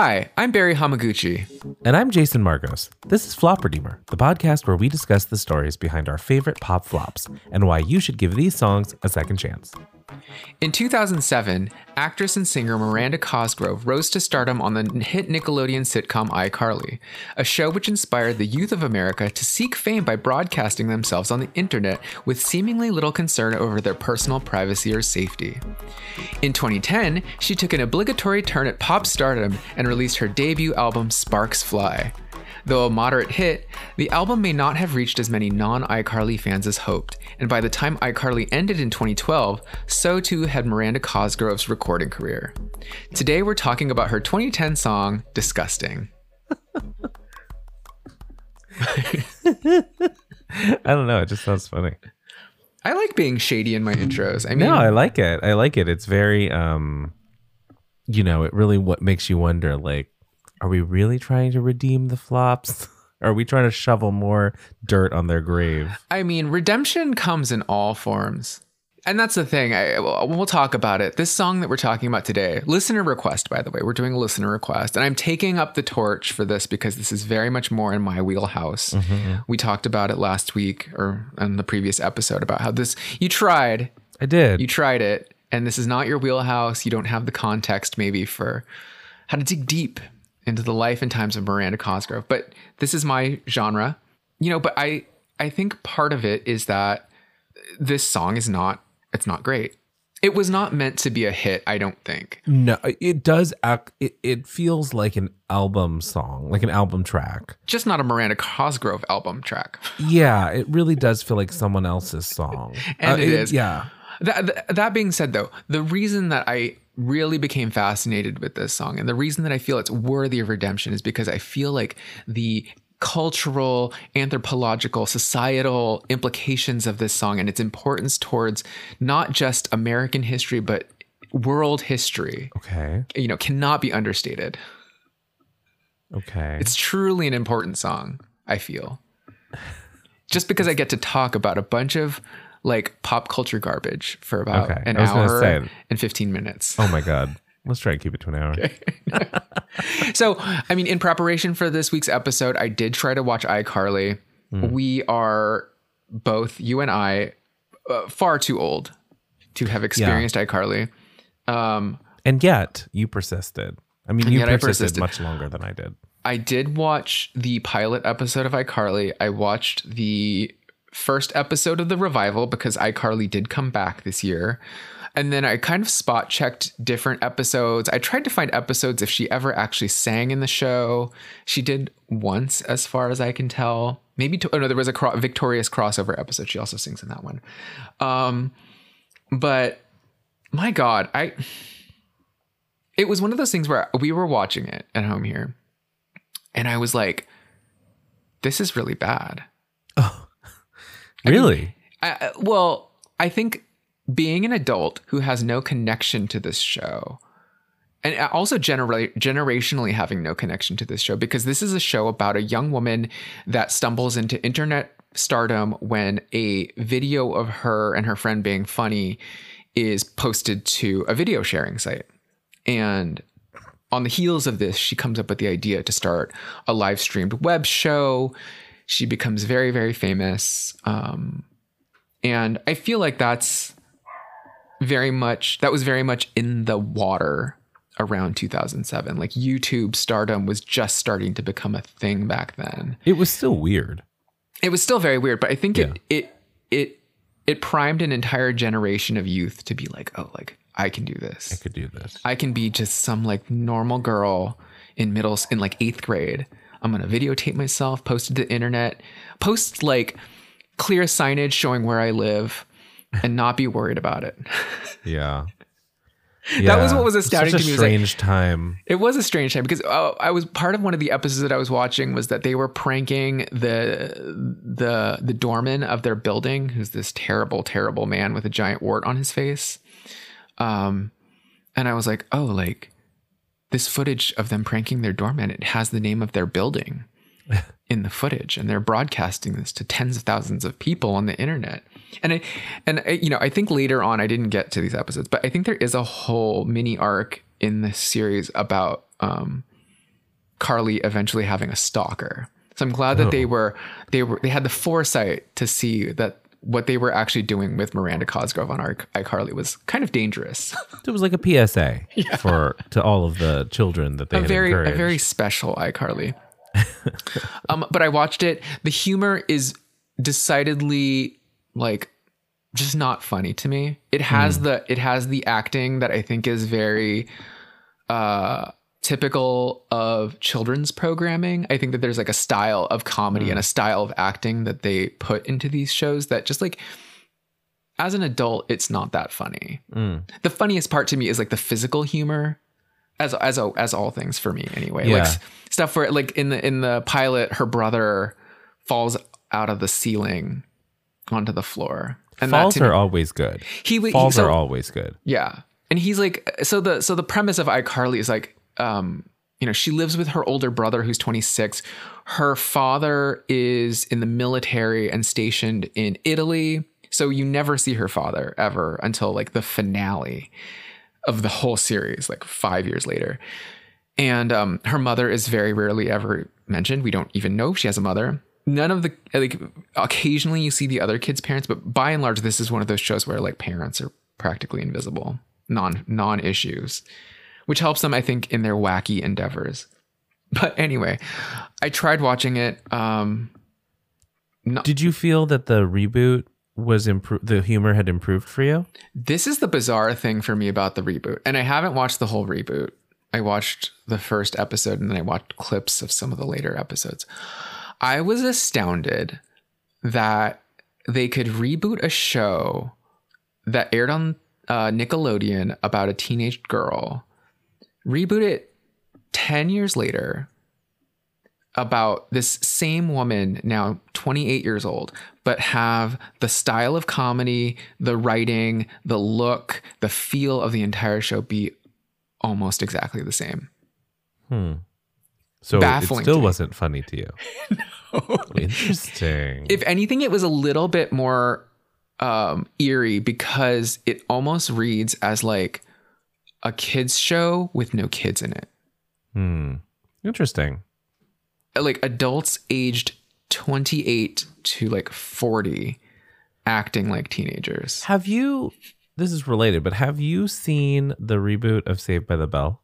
Hi, I'm Barry Hamaguchi. And I'm Jason Margos. This is Flop Redeemer, the podcast where we discuss the stories behind our favorite pop flops and why you should give these songs a second chance. In 2007, actress and singer Miranda Cosgrove rose to stardom on the hit Nickelodeon sitcom iCarly, a show which inspired the youth of America to seek fame by broadcasting themselves on the internet with seemingly little concern over their personal privacy or safety. In 2010, she took an obligatory turn at pop stardom and released her debut album Sparks Fly. Though a moderate hit, the album may not have reached as many non iCarly fans as hoped, and by the time iCarly ended in 2012, so too had Miranda Cosgrove's recording career. Today we're talking about her 2010 song, Disgusting. I don't know. It just sounds funny. I like being shady in my intros. I mean, No, I like it. I like it. It's very, um, you know, it really what makes you wonder, like, are we really trying to redeem the flops? Are we trying to shovel more dirt on their grave? I mean, redemption comes in all forms. And that's the thing. I, we'll talk about it. This song that we're talking about today, listener request, by the way, we're doing a listener request. And I'm taking up the torch for this because this is very much more in my wheelhouse. Mm-hmm. We talked about it last week or in the previous episode about how this, you tried, I did. you tried it, and this is not your wheelhouse. You don't have the context maybe for how to dig deep into the life and times of Miranda Cosgrove. But this is my genre, you know. But I I think part of it is that this song is not it's not great. It was not meant to be a hit. I don't think. no, it does act, it, it feels like an album song, like an album track. Just not a Miranda Cosgrove album track. Yeah, it really does feel like someone else's song. And Uh, it is. Yeah. That that being said, though, the reason that I really became fascinated with this song and the reason that I feel it's worthy of redemption is because I feel like the cultural, anthropological, societal implications of this song and its importance towards not just American history, but world history, Okay. you know, cannot be understated. Okay. It's truly an important song, I feel. Just because I get to talk about a bunch of like pop culture garbage for about Okay, an I was gonna hour say- and 15 minutes. oh my God. Let's try and keep it to an hour. So, I mean, in preparation for this week's episode, I did try to watch iCarly. Hmm. We are both, you and I, uh, far too old to have experienced iCarly. Um, And yet you persisted. I mean, you persisted, persisted. much longer than I did. I did watch the pilot episode of iCarly. I watched the first episode of the revival because iCarly did come back this year. And then I kind of spot checked different episodes. I tried to find episodes if she ever actually sang in the show. She did once, as far as I can tell. Maybe to, oh no, there was a cro- Victorious crossover episode. She also sings in that one. Um, but my God, I it was one of those things where we were watching it at home here, and I was like, "This is really bad." Really? I, well, I think being an adult who has no connection to this show, and also genera- generationally having no connection to this show, because this is a show about a young woman that stumbles into internet stardom when a video of her and her friend being funny is posted to a video sharing site. And on the heels of this, she comes up with the idea to start a live streamed web show. She becomes very, very famous. Um, and I feel like that's very much, that was very much in the water around 2007. Like YouTube stardom was just starting to become a thing back then. It was still weird. It was still very weird, but I think Yeah. it, it, it, it primed an entire generation of youth to be like, oh, like I can do this. I could do this. I can be just some like normal girl in middle in like eighth grade. I'm gonna videotape myself, post it to the internet, post like clear signage showing where I live, and not be worried about it. Yeah. That was what was astounding Such to a me. It was like- strange time. It was a strange time because uh, I was part of one of the episodes that I was watching was that they were pranking the the the doorman of their building, who's this terrible, terrible man with a giant wart on his face. Um, and I was like, oh, like this footage of them pranking their doorman, it has the name of their building in the footage, and they're broadcasting this to tens of thousands of people on the internet. And I, and I, you know, I think later on I didn't get to these episodes, but I think there is a whole mini arc in this series about um, Carly eventually having a stalker. So I'm glad that they were they were they had the foresight to see that what they were actually doing with Miranda Cosgrove on iCarly was kind of dangerous. It was like a PSA for to all of the children that they a had very a very special iCarly. um, but I watched it. The humor is decidedly like just not funny to me. It has the it has the acting that I think is very uh typical of children's programming. I think that there's like a style of comedy and a style of acting that they put into these shows that just like as an adult it's not that funny. Mm. The funniest part to me is like the physical humor as as as all things for me anyway. Yeah. Like stuff where like in the in the pilot her brother falls out of the ceiling onto the floor. And Falls me- are always good. he, he Falls so- are always good. yeah. And he's like, so the so the premise of iCarly is like, um, you know, she lives with her older brother who's 26. Her father is in the military and stationed in Italy. So you never see her father ever until like the finale of the whole series, like five years later. And um, her mother is very rarely ever mentioned. We don't even know if she has a mother. None of the like occasionally you see the other kids' parents, but by and large, this is one of those shows where like parents are practically invisible, non non issues, which helps them, I think, in their wacky endeavors. But anyway, I tried watching it. Um, Did you feel that the reboot was improved? The humor had improved for you? This is the bizarre thing for me about the reboot. And I haven't watched the whole reboot. I watched the first episode and then I watched clips of some of the later episodes. I was astounded that they could reboot a show that aired on uh, Nickelodeon about a teenage girl, reboot it 10 years later about this same woman, now 28 years old, but have the style of comedy, the writing, the look, the feel of the entire show be almost exactly the same. Hmm. So Baffling it still wasn't funny to you. Interesting. If anything, it was a little bit more um, eerie because it almost reads as like a kids show with no kids in it. hmm. Interesting. Like adults aged 28 to like 40 acting like teenagers. Have you? This is related, but have you seen the reboot of Saved by the Bell?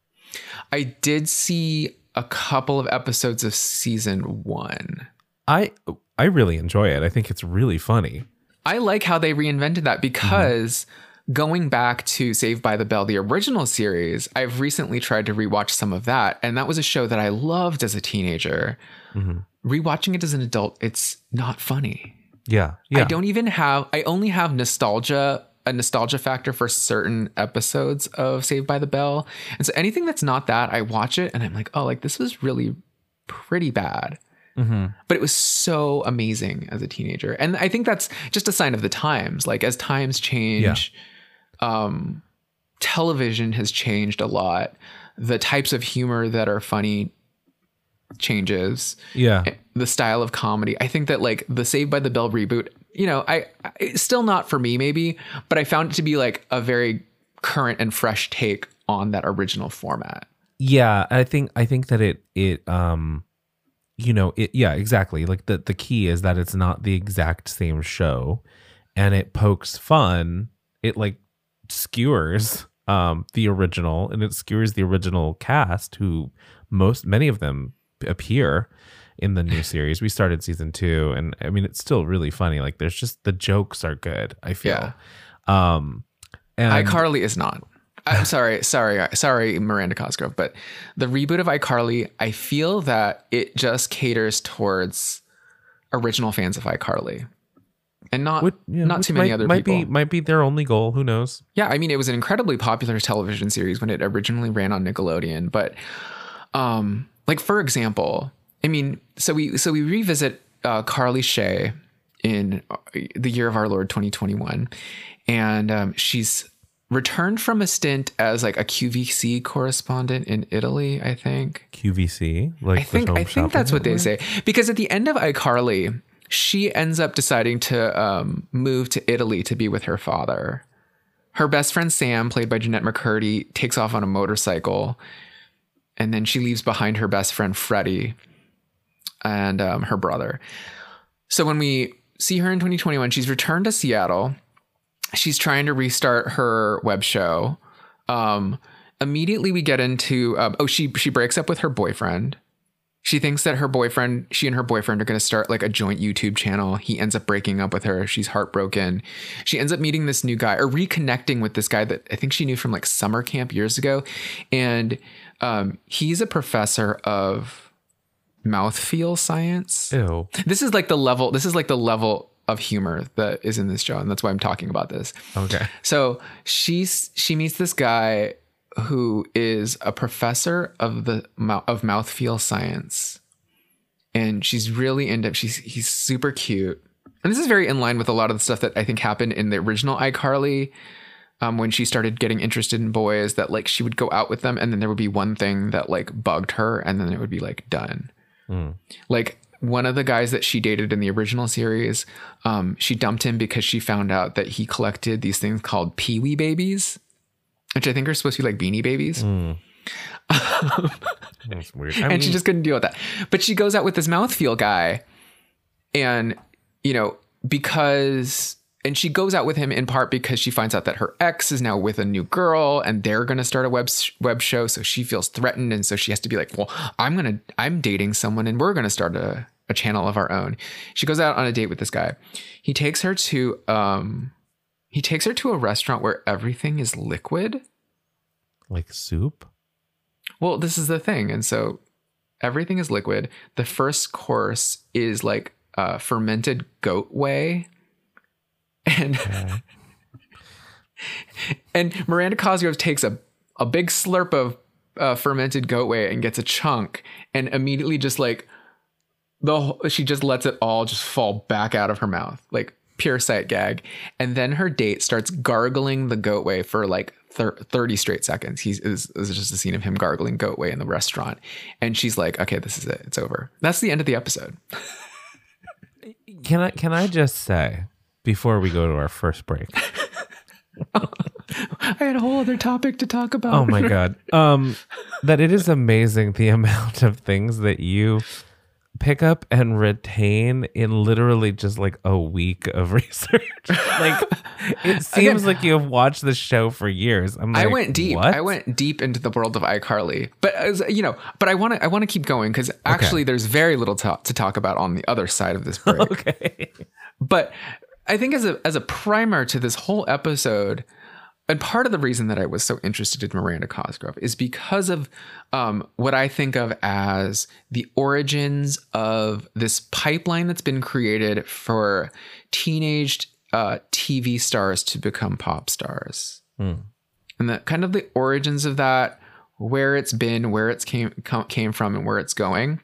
I did see a couple of episodes of season one. I I really enjoy it. I think it's really funny. I like how they reinvented that because going back to Saved by the Bell, the original series, I've recently tried to rewatch some of that. And that was a show that I loved as a teenager. Mm-hmm. Rewatching it as an adult, it's not funny. Yeah, yeah. I don't even have, I only have nostalgia, a nostalgia factor for certain episodes of Saved by the Bell. And so anything that's not that, I watch it and I'm like, oh, like this was really pretty bad. Mm-hmm. But it was so amazing as a teenager. And I think that's just a sign of the times. Like as times change, um, television has changed a lot. The types of humor that are funny changes Yeah, the style of comedy. I think that like the Saved by the Bell reboot, you know, I, I still not for me maybe, but I found it to be like a very current and fresh take on that original format. yeah. I think I think that it it um, you know it. Yeah, exactly. Like the the key is that it's not the exact same show, and it pokes fun. It like skewers um the original, and it skewers the original cast, who most many of them appear in the new series. We started season two, and I mean it's still really funny. Like there's just the jokes are good. I feel. Yeah. Um, and iCarly is not. I'm sorry, sorry, sorry, Miranda Cosgrove, but the reboot of iCarly, I feel that it just caters towards original fans of iCarly, and not yeah, not too many might, other might people. be might be their only goal. Who knows? Yeah, I mean, it was an incredibly popular television series when it originally ran on Nickelodeon. But, um, like for example, I mean, so we so we revisit uh, Carly Shay in uh, the year of our Lord 2021, and um, she's returned from a stint as like a QVC correspondent in Italy. I think. QVC, like I think I think that's what they say because at the end of iCarly, she ends up deciding to um, move to Italy to be with her father. Her best friend Sam, played by Jennette McCurdy, takes off on a motorcycle, and then she leaves behind her best friend Freddie and um, her brother. So when we see her in 2021, she's returned to Seattle. She's trying to restart her web show. Um, immediately we get into um, oh she she breaks up with her boyfriend. She thinks that her boyfriend, she and her boyfriend are going to start like a joint YouTube channel. He ends up breaking up with her. She's heartbroken. She ends up meeting this new guy or reconnecting with this guy that I think she knew from like summer camp years ago. And um, he's a professor of mouthfeel science. Ew. This is like the level, this is like the level of humor that is in this show. And that's why I'm talking about this. Okay. So she's she meets this guy who is a professor of the of mouthfeel science, and she's really into. She's he's super cute, and this is very in line with a lot of the stuff that I think happened in the original iCarly. Um, when she started getting interested in boys, that like she would go out with them, and then there would be one thing that like bugged her, and then it would be like done. Like one of the guys that she dated in the original series, um, she dumped him because she found out that he collected these things called Pee Wee babies, which I think are supposed to be like beanie babies. That's weird. I and she just couldn't deal with that. But she goes out with this mouthfeel guy, and you know because and she goes out with him in part because she finds out that her ex is now with a new girl and they're going to start a web web show so she feels threatened and so she has to be like well i'm going to i'm dating someone and we're going to start a, a channel of our own she goes out on a date with this guy he takes her to um he takes her to a restaurant where everything is liquid like soup. well, this is the thing. And so everything is liquid. The first course is like uh, fermented goat whey. And and Miranda Cosgrove takes a, a big slurp of uh, fermented goat whey and gets a chunk and immediately just like the whole, she just lets it all just fall back out of her mouth like pure sight gag. And then her date starts gargling the goat whey for like thir- 30 straight seconds. He's is, is just a scene of him gargling goat whey in the restaurant. And she's like okay this is it. It's over. That's the end of the episode. Can I can I just say before we go to our first break? i had a whole other topic to talk about. Oh my god. Um that it is amazing the amount of things that you pick up and retain in literally just like a week of research. like it seems Again- like you have watched the show for years. I'm like, I went deep. What? I went deep into the world of iCarly, but as you know, but I want to. I want to keep going because actually, there's very little to, to talk about on the other side of this break. Okay. But I think as a as a primer to this whole episode, and part of the reason that I was so interested in Miranda Cosgrove is because of um, what I think of as the origins of this pipeline that's been created for teenaged uh, TV stars to become pop stars, and the kind of the origins of that, where it's been, where it's came came from, and where it's going.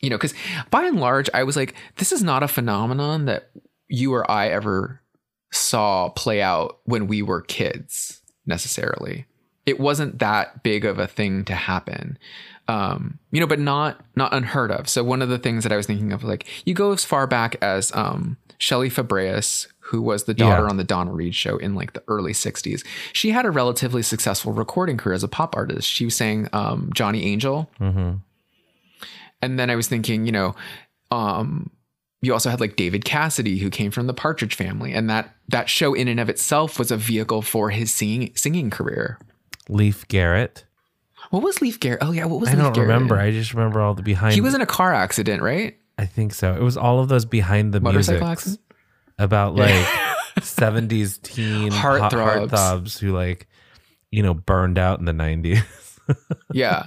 You know, because by and large, I was like, this is not a phenomenon that you or I ever saw play out when we were kids necessarily. It wasn't that big of a thing to happen. Um, you know, but not not unheard of. So one of the things that I was thinking of, like, you go as far back as um Shelley Fabares, who was the daughter Yeah. on the Donna Reed show in like the early 60s. She had a relatively successful recording career as a pop artist. She was saying um Johnny Angel. And then I was thinking, you know, um, you also had like David Cassidy, who came from the Partridge Family, and that that show in and of itself was a vehicle for his singing singing career. Leif Garrett. What was Leif Garrett? Oh yeah, what was I Leif don't Garrett remember. in? I just remember all the behind He was in a car accident, right? I think so. It was all of those behind the music Motorcycle accident. about like 70s teen Heartthrobs. heartthrobs who like you know burned out in the 90s. yeah.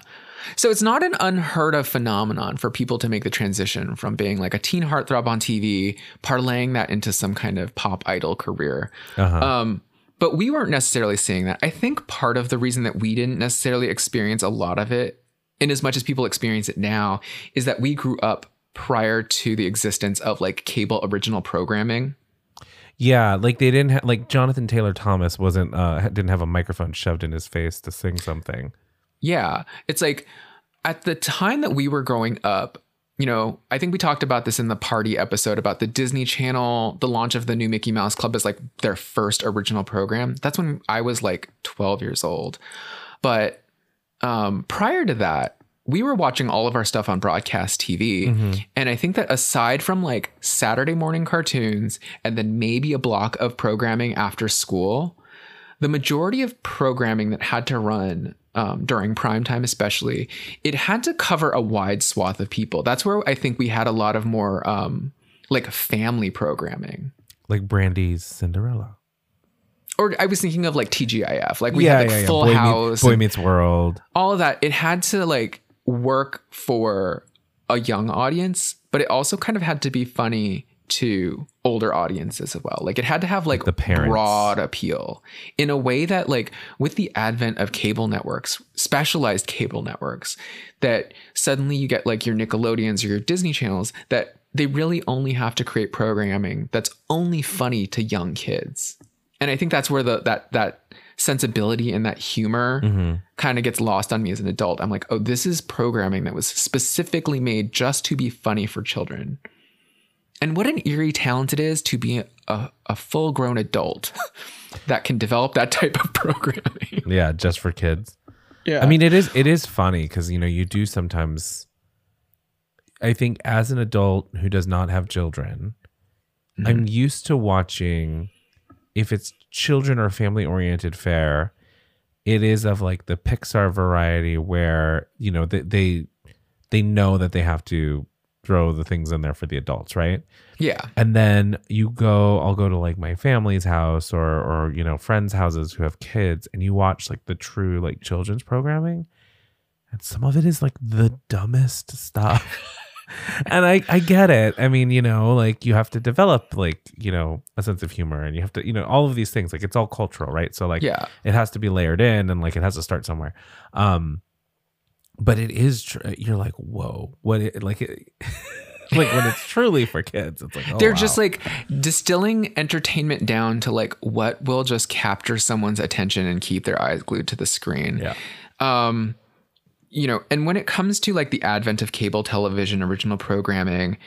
So it's not an unheard of phenomenon for people to make the transition from being like a teen heartthrob on TV, parlaying that into some kind of pop idol career. Uh-huh. Um, but we weren't necessarily seeing that. I think part of the reason that we didn't necessarily experience a lot of it, in as much as people experience it now, is that we grew up prior to the existence of like cable original programming. Yeah, like they didn't ha- like Jonathan Taylor Thomas wasn't uh didn't have a microphone shoved in his face to sing something. Yeah. It's like at the time that we were growing up, you know, I think we talked about this in the party episode about the Disney Channel, the launch of the new Mickey Mouse Club as like their first original program. That's when I was like 12 years old. But um, prior to that, we were watching all of our stuff on broadcast TV. And I think that aside from like Saturday morning cartoons and then maybe a block of programming after school, the majority of programming that had to run um, during prime time, especially, it had to cover a wide swath of people. That's where I think we had a lot of more um, like family programming. Like Brandy's Cinderella. Or I was thinking of like TGIF, like we had like Full Boy, Meet- House, Boy Meets World. all of that. It had to like work for a young audience, but it also kind of had to be funny to older audiences as well. Like it had to have like the parents. broad appeal in a way that like with the advent of cable networks, specialized cable networks, that suddenly you get like your Nickelodeons or your Disney channels that they really only have to create programming that's only funny to young kids. And I think that's where the that that sensibility and that humor Mm-hmm. kind of gets lost on me as an adult. I'm like, oh, this is programming that was specifically made just to be funny for children. And what an eerie talent it is to be a, a full grown adult that can develop that type of programming. Yeah, just for kids. Yeah. I mean, it is it is funny because you know you do sometimes. I think as an adult who does not have children, Mm-hmm. I'm used to watching. If it's children or family oriented fare, it is of like the Pixar variety where you know they they they know that they have to throw the things in there for the adults, right? yeah. and then you go i'll go to like my family's house or or you know friends houses who have kids and you watch like the true like children's programming and some of it is like the dumbest stuff and i i get it i mean you know like you have to develop like you know a sense of humor and you have to you know all of these things like it's all cultural right so like Yeah. it has to be layered in and like it has to start somewhere um but it is tr- you're like whoa what it like it like when it's truly for kids it's like oh, They're wow. just like distilling entertainment down to like what will just capture someone's attention and keep their eyes glued to the screen. yeah um you know and when it comes to like the advent of cable television original programming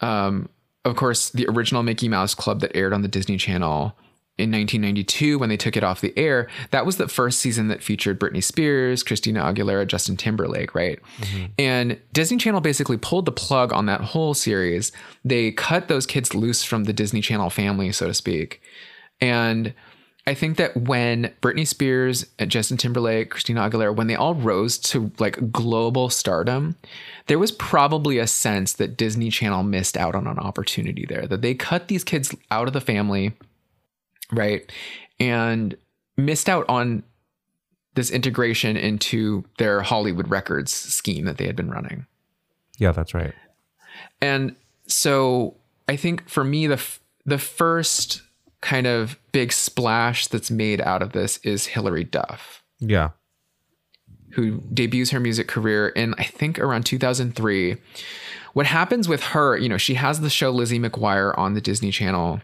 um of course the original mickey mouse club that aired on the disney channel in 1992 when they took it off the air that was the first season that featured britney spears christina aguilera justin timberlake right? Mm-hmm. And disney channel basically pulled the plug on that whole series. They cut those kids loose from the disney channel family so to speak. And I think that when Britney Spears Justin Timberlake, Christina Aguilera, when they all rose to like global stardom, there was probably a sense that Disney Channel missed out on an opportunity there, that they cut these kids out of the family, right? And missed out on this integration into their Hollywood records scheme that they had been running. yeah that's right And so I think for me, the f- the first kind of big splash that's made out of this is Hilary Duff, yeah who debuts her music career in I think around 2003. What happens with her, you know, she has the show Lizzie McGuire on the Disney Channel.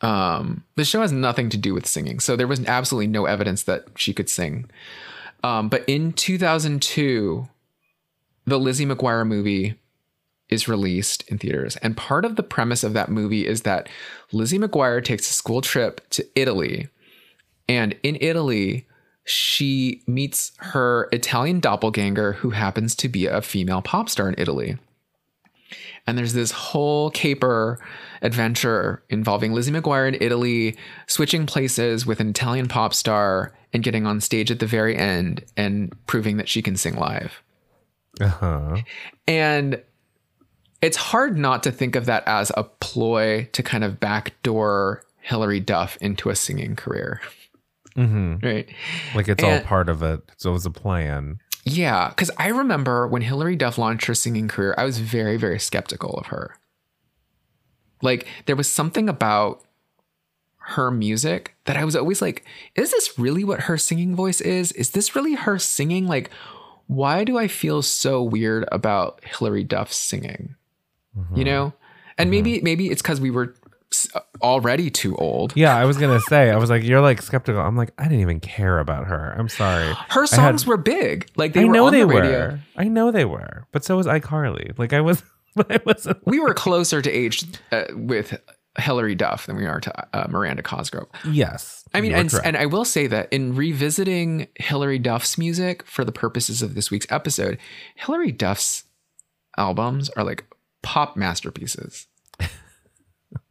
Um, the show has nothing to do with singing, so there was absolutely no evidence that she could sing. Um, but in 2002, the Lizzie McGuire movie is released in theaters. And part of the premise of that movie is that Lizzie McGuire takes a school trip to Italy. And in Italy, she meets her Italian doppelganger who happens to be a female pop star in Italy. And there's this whole caper adventure involving Lizzie McGuire in Italy, switching places with an Italian pop star and getting on stage at the very end and proving that she can sing live. uh-huh And it's hard not to think of that as a ploy to kind of backdoor Hilary Duff into a singing career. mm-hmm. Right. like it's all part of it so it was a plan Yeah. Cause I remember when Hilary Duff launched her singing career, I was very, very skeptical of her. Like there was something about her music that I was always like, is this really what her singing voice is? Is this really her singing? Like, why do I feel so weird about Hilary Duff singing? You mm-hmm. know? And mm-hmm. maybe maybe it's because we were already too old. yeah i was gonna say i was like you're like skeptical i'm like i didn't even care about her i'm sorry Her songs had- were big. Like they I were know they the were i know they were but so was icarly like i was i wasn't we were closer to age uh, with Hilary Duff than we are to uh, Miranda Cosgrove. Yes. I mean, and, correct. and I will say that in revisiting Hilary Duff's music for the purposes of this week's episode, Hilary Duff's albums are like pop masterpieces.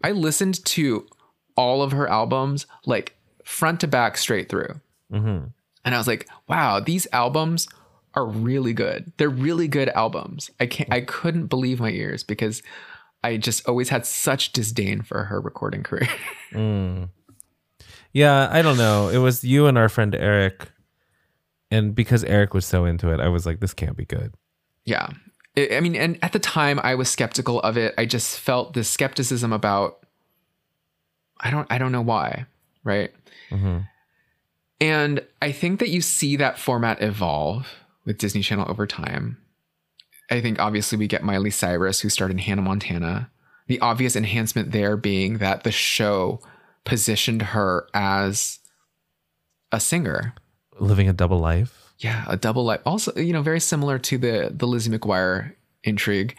I listened to all of her albums like front to back straight through. Mhm. And I was like, wow, these albums are really good. They're really good albums. I can't I couldn't believe my ears because I just always had such disdain for her recording career. Mm. Yeah, I don't know. It was you and our friend Eric, and because Eric was so into it, I was like, this can't be good. Yeah. I I mean, and at the time I was skeptical of it. I just felt this skepticism about I don't I don't know why, right? hmm And I think that you see that format evolve with Disney Channel over time. I think obviously we get Miley Cyrus who starred in Hannah Montana. The obvious enhancement there being that the show positioned her as a singer. Living a double life. Yeah, a double life. Also, you know, very similar to the the Lizzie McGuire intrigue.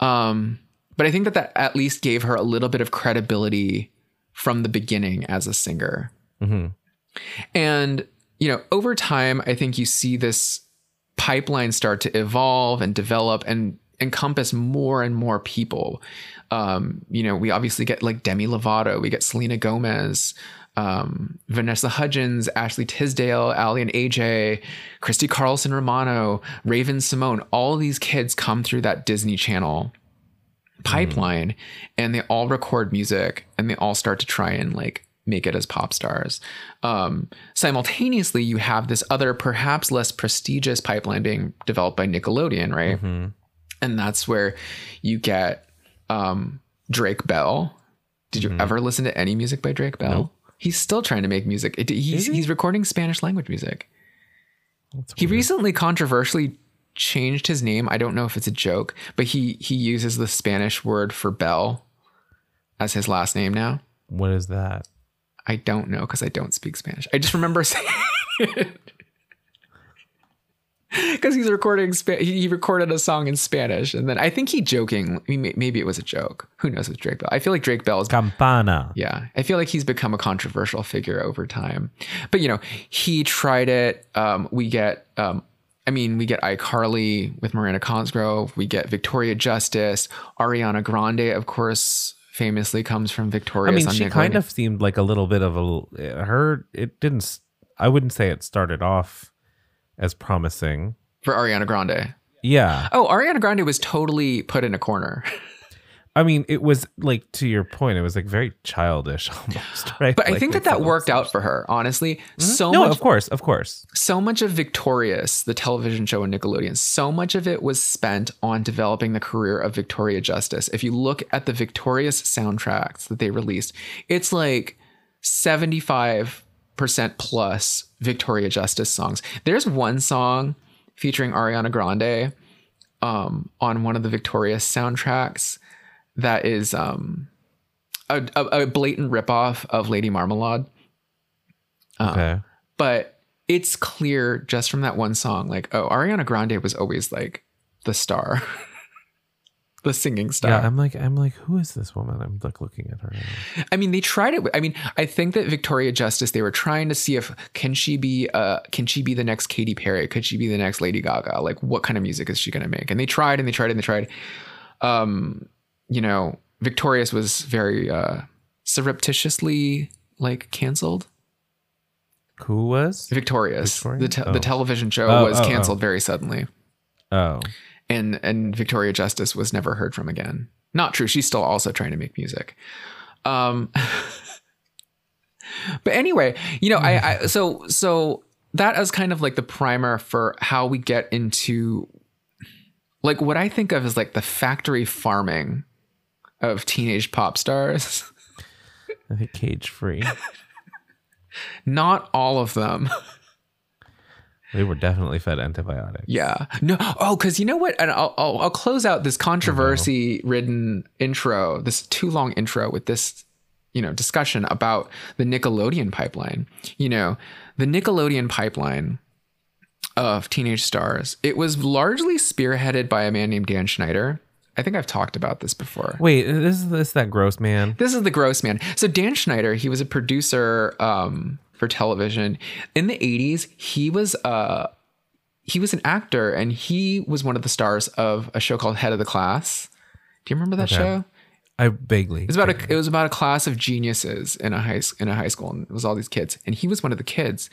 Um, but I think that that at least gave her a little bit of credibility from the beginning as a singer. hmm And, you know, over time, I think you see this pipeline start to evolve and develop and encompass more and more people. Um, you know, we obviously get like Demi Lovato, we get Selena Gomez, um, Vanessa Hudgens, Ashley Tisdale, Aly and AJ, Christy Carlson Romano, Raven-Symoné. All these kids come through that Disney Channel pipeline and they all record music and they all start to try and like make it as pop stars. Um, simultaneously, you have this other, perhaps less prestigious pipeline being developed by Nickelodeon, right? hmm And that's where you get um, Drake Bell. Did you ever listen to any music by Drake Bell? Nope. He's still trying to make music. It, he's, he? he's recording Spanish language music. That's He weird. recently controversially changed his name. I don't know if it's a joke, but he he uses the Spanish word for Bell as his last name now. What is that? I don't know because I don't speak Spanish. I just remember saying it. Because he's recording, he recorded a song in Spanish, and then I think he joking. I mean, maybe it was a joke. Who knows with Drake Bell? I feel like Drake Bell is Campana. yeah, I feel like he's become a controversial figure over time. But you know, he tried it. Um, we get, um, I mean, we get iCarly with Miranda Cosgrove. We get Victoria Justice, Ariana Grande, of course, famously comes from Victoria. I mean, she kind of seemed like a little bit of a her. It didn't. I wouldn't say it started off as promising. for Ariana Grande. Yeah, Oh, Ariana Grande was totally put in a corner. I mean, it was like to your point. It was like very childish almost, right? But I think that that worked out for her, honestly. Mm-hmm. So no, much of course, of course. so much of Victorious, the television show on Nickelodeon, so much of it was spent on developing the career of Victoria Justice. If you look at the Victorious soundtracks that they released, it's like 75% plus Victoria Justice songs. There's one song featuring Ariana Grande um, on one of the Victorious soundtracks that is um, a, a, a blatant ripoff of Lady Marmalade Okay. but it's clear just from that one song like oh ariana grande was always like the star the singing star Yeah, I'm like, I'm like, who is this woman? I'm like looking at her. i mean they tried it. I mean i think that victoria justice they were trying to see if can she be uh can she be the next Katy perry? Could she be the next lady gaga? Like what kind of music is she going to make? And they tried and they tried and they tried. Um you know victorious was very uh surreptitiously like canceled. Who was? victorious. The, te- Oh. the television show Oh, was oh, oh. canceled very suddenly. Oh, and and Victoria Justice was never heard from again. Not true. She's still also trying to make music. Um, but anyway, you know, I, I so so that is kind of like the primer for how we get into like what I think of as like the factory farming of teenage pop stars. I think cage free. Not all of them. they were definitely fed antibiotics. Yeah. No. Oh, because you know what? And I'll, I'll I'll close out this controversy-ridden intro, this too long intro with this, you know, discussion about the Nickelodeon pipeline. You know, the Nickelodeon pipeline of teenage stars. It was largely spearheaded by a man named Dan Schneider, I think I've talked about this before. Wait, this is this that gross man. This is the gross man. So Dan Schneider, he was a producer um, for television in the '80s. He was uh, he was an actor, and he was one of the stars of a show called Head of the Class. Do you remember that Okay. show? I vaguely. It was about a it was about a class of geniuses in a high in a high school, and it was all these kids, and he was one of the kids.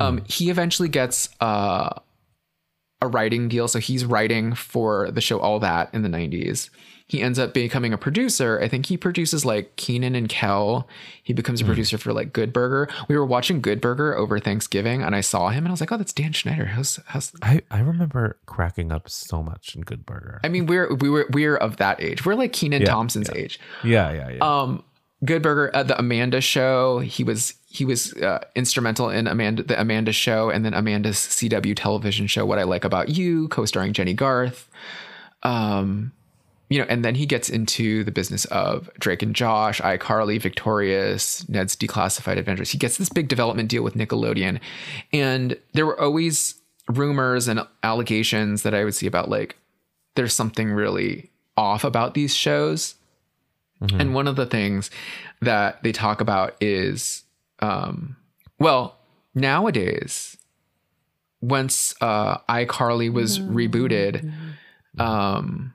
Um, He eventually gets uh, a writing deal, so he's writing for the show All That in the '90s. He ends up becoming a producer. I think he produces like Kenan and Kel. He becomes a producer for like Good Burger. We were watching Good Burger over Thanksgiving, and I saw him, and I was like, "Oh, that's Dan Schneider." How's how's I, I remember cracking up so much in Good Burger. I mean, we're we were we're of that age. We're like Kenan Yeah, Thompson's age. yeah, yeah, yeah. um good burger uh, the amanda show he was he was uh, instrumental in amanda the amanda show and then amanda's cw television show what i like about you co-starring jennie garth um you know and then he gets into the business of drake and josh icarly victorious ned's declassified adventures he gets this big development deal with nickelodeon. And there were always rumors and allegations that i would see about like there's something really off about these shows. And one of the things that they talk about is, um, well, nowadays, once uh, iCarly was rebooted, um,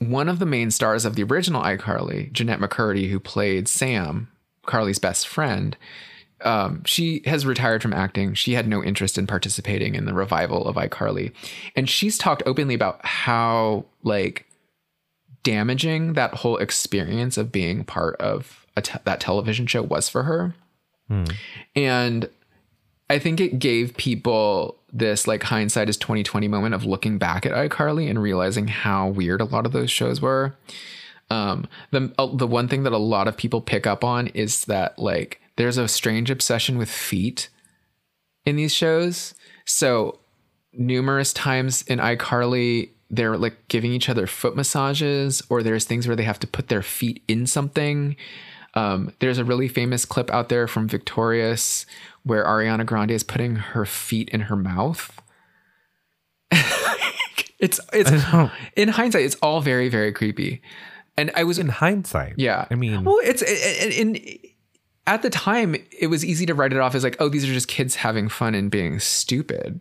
one of the main stars of the original iCarly, Jennette McCurdy, who played Sam, Carly's best friend, um, she has retired from acting. She had no interest in participating in the revival of iCarly. And she's talked openly about how, like, damaging that whole experience of being part of a te- that television show was for her. And I think it gave people this like hindsight is 2020 moment of looking back at iCarly and realizing how weird a lot of those shows were. Um, the uh, the one thing that a lot of people pick up on is that like there's a strange obsession with feet in these shows. So numerous times in iCarly, they're like giving each other foot massages, or there's things where they have to put their feet in something. Um, there's a really famous clip out there from Victorious where Ariana Grande is putting her feet in her mouth. it's it's in hindsight, it's all very very creepy. And I was in hindsight, yeah. I mean, well, it's in, in at the time it was easy to write it off as like, oh, these are just kids having fun and being stupid.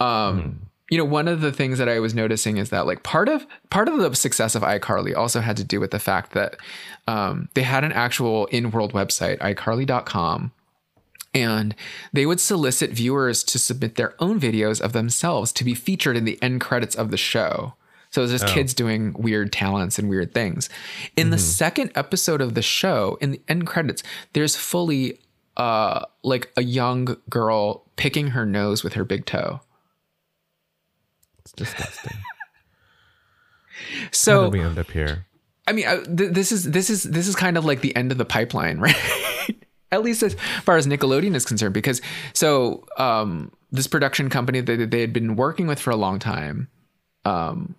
Um, you know, one of the things that I was noticing is that like part of part of the success of iCarly also had to do with the fact that um, they had an actual in-world website, iCarly.com. And they would solicit viewers to submit their own videos of themselves to be featured in the end credits of the show. So it was just kids doing weird talents and weird things. In the second episode of the show, in the end credits, there's fully uh like a young girl picking her nose with her big toe. It's disgusting. So we end up here? I mean, I, th- this is this is this is kind of like the end of the pipeline, right? At least as far as Nickelodeon is concerned, because so um, this production company that they had been working with for a long time, um,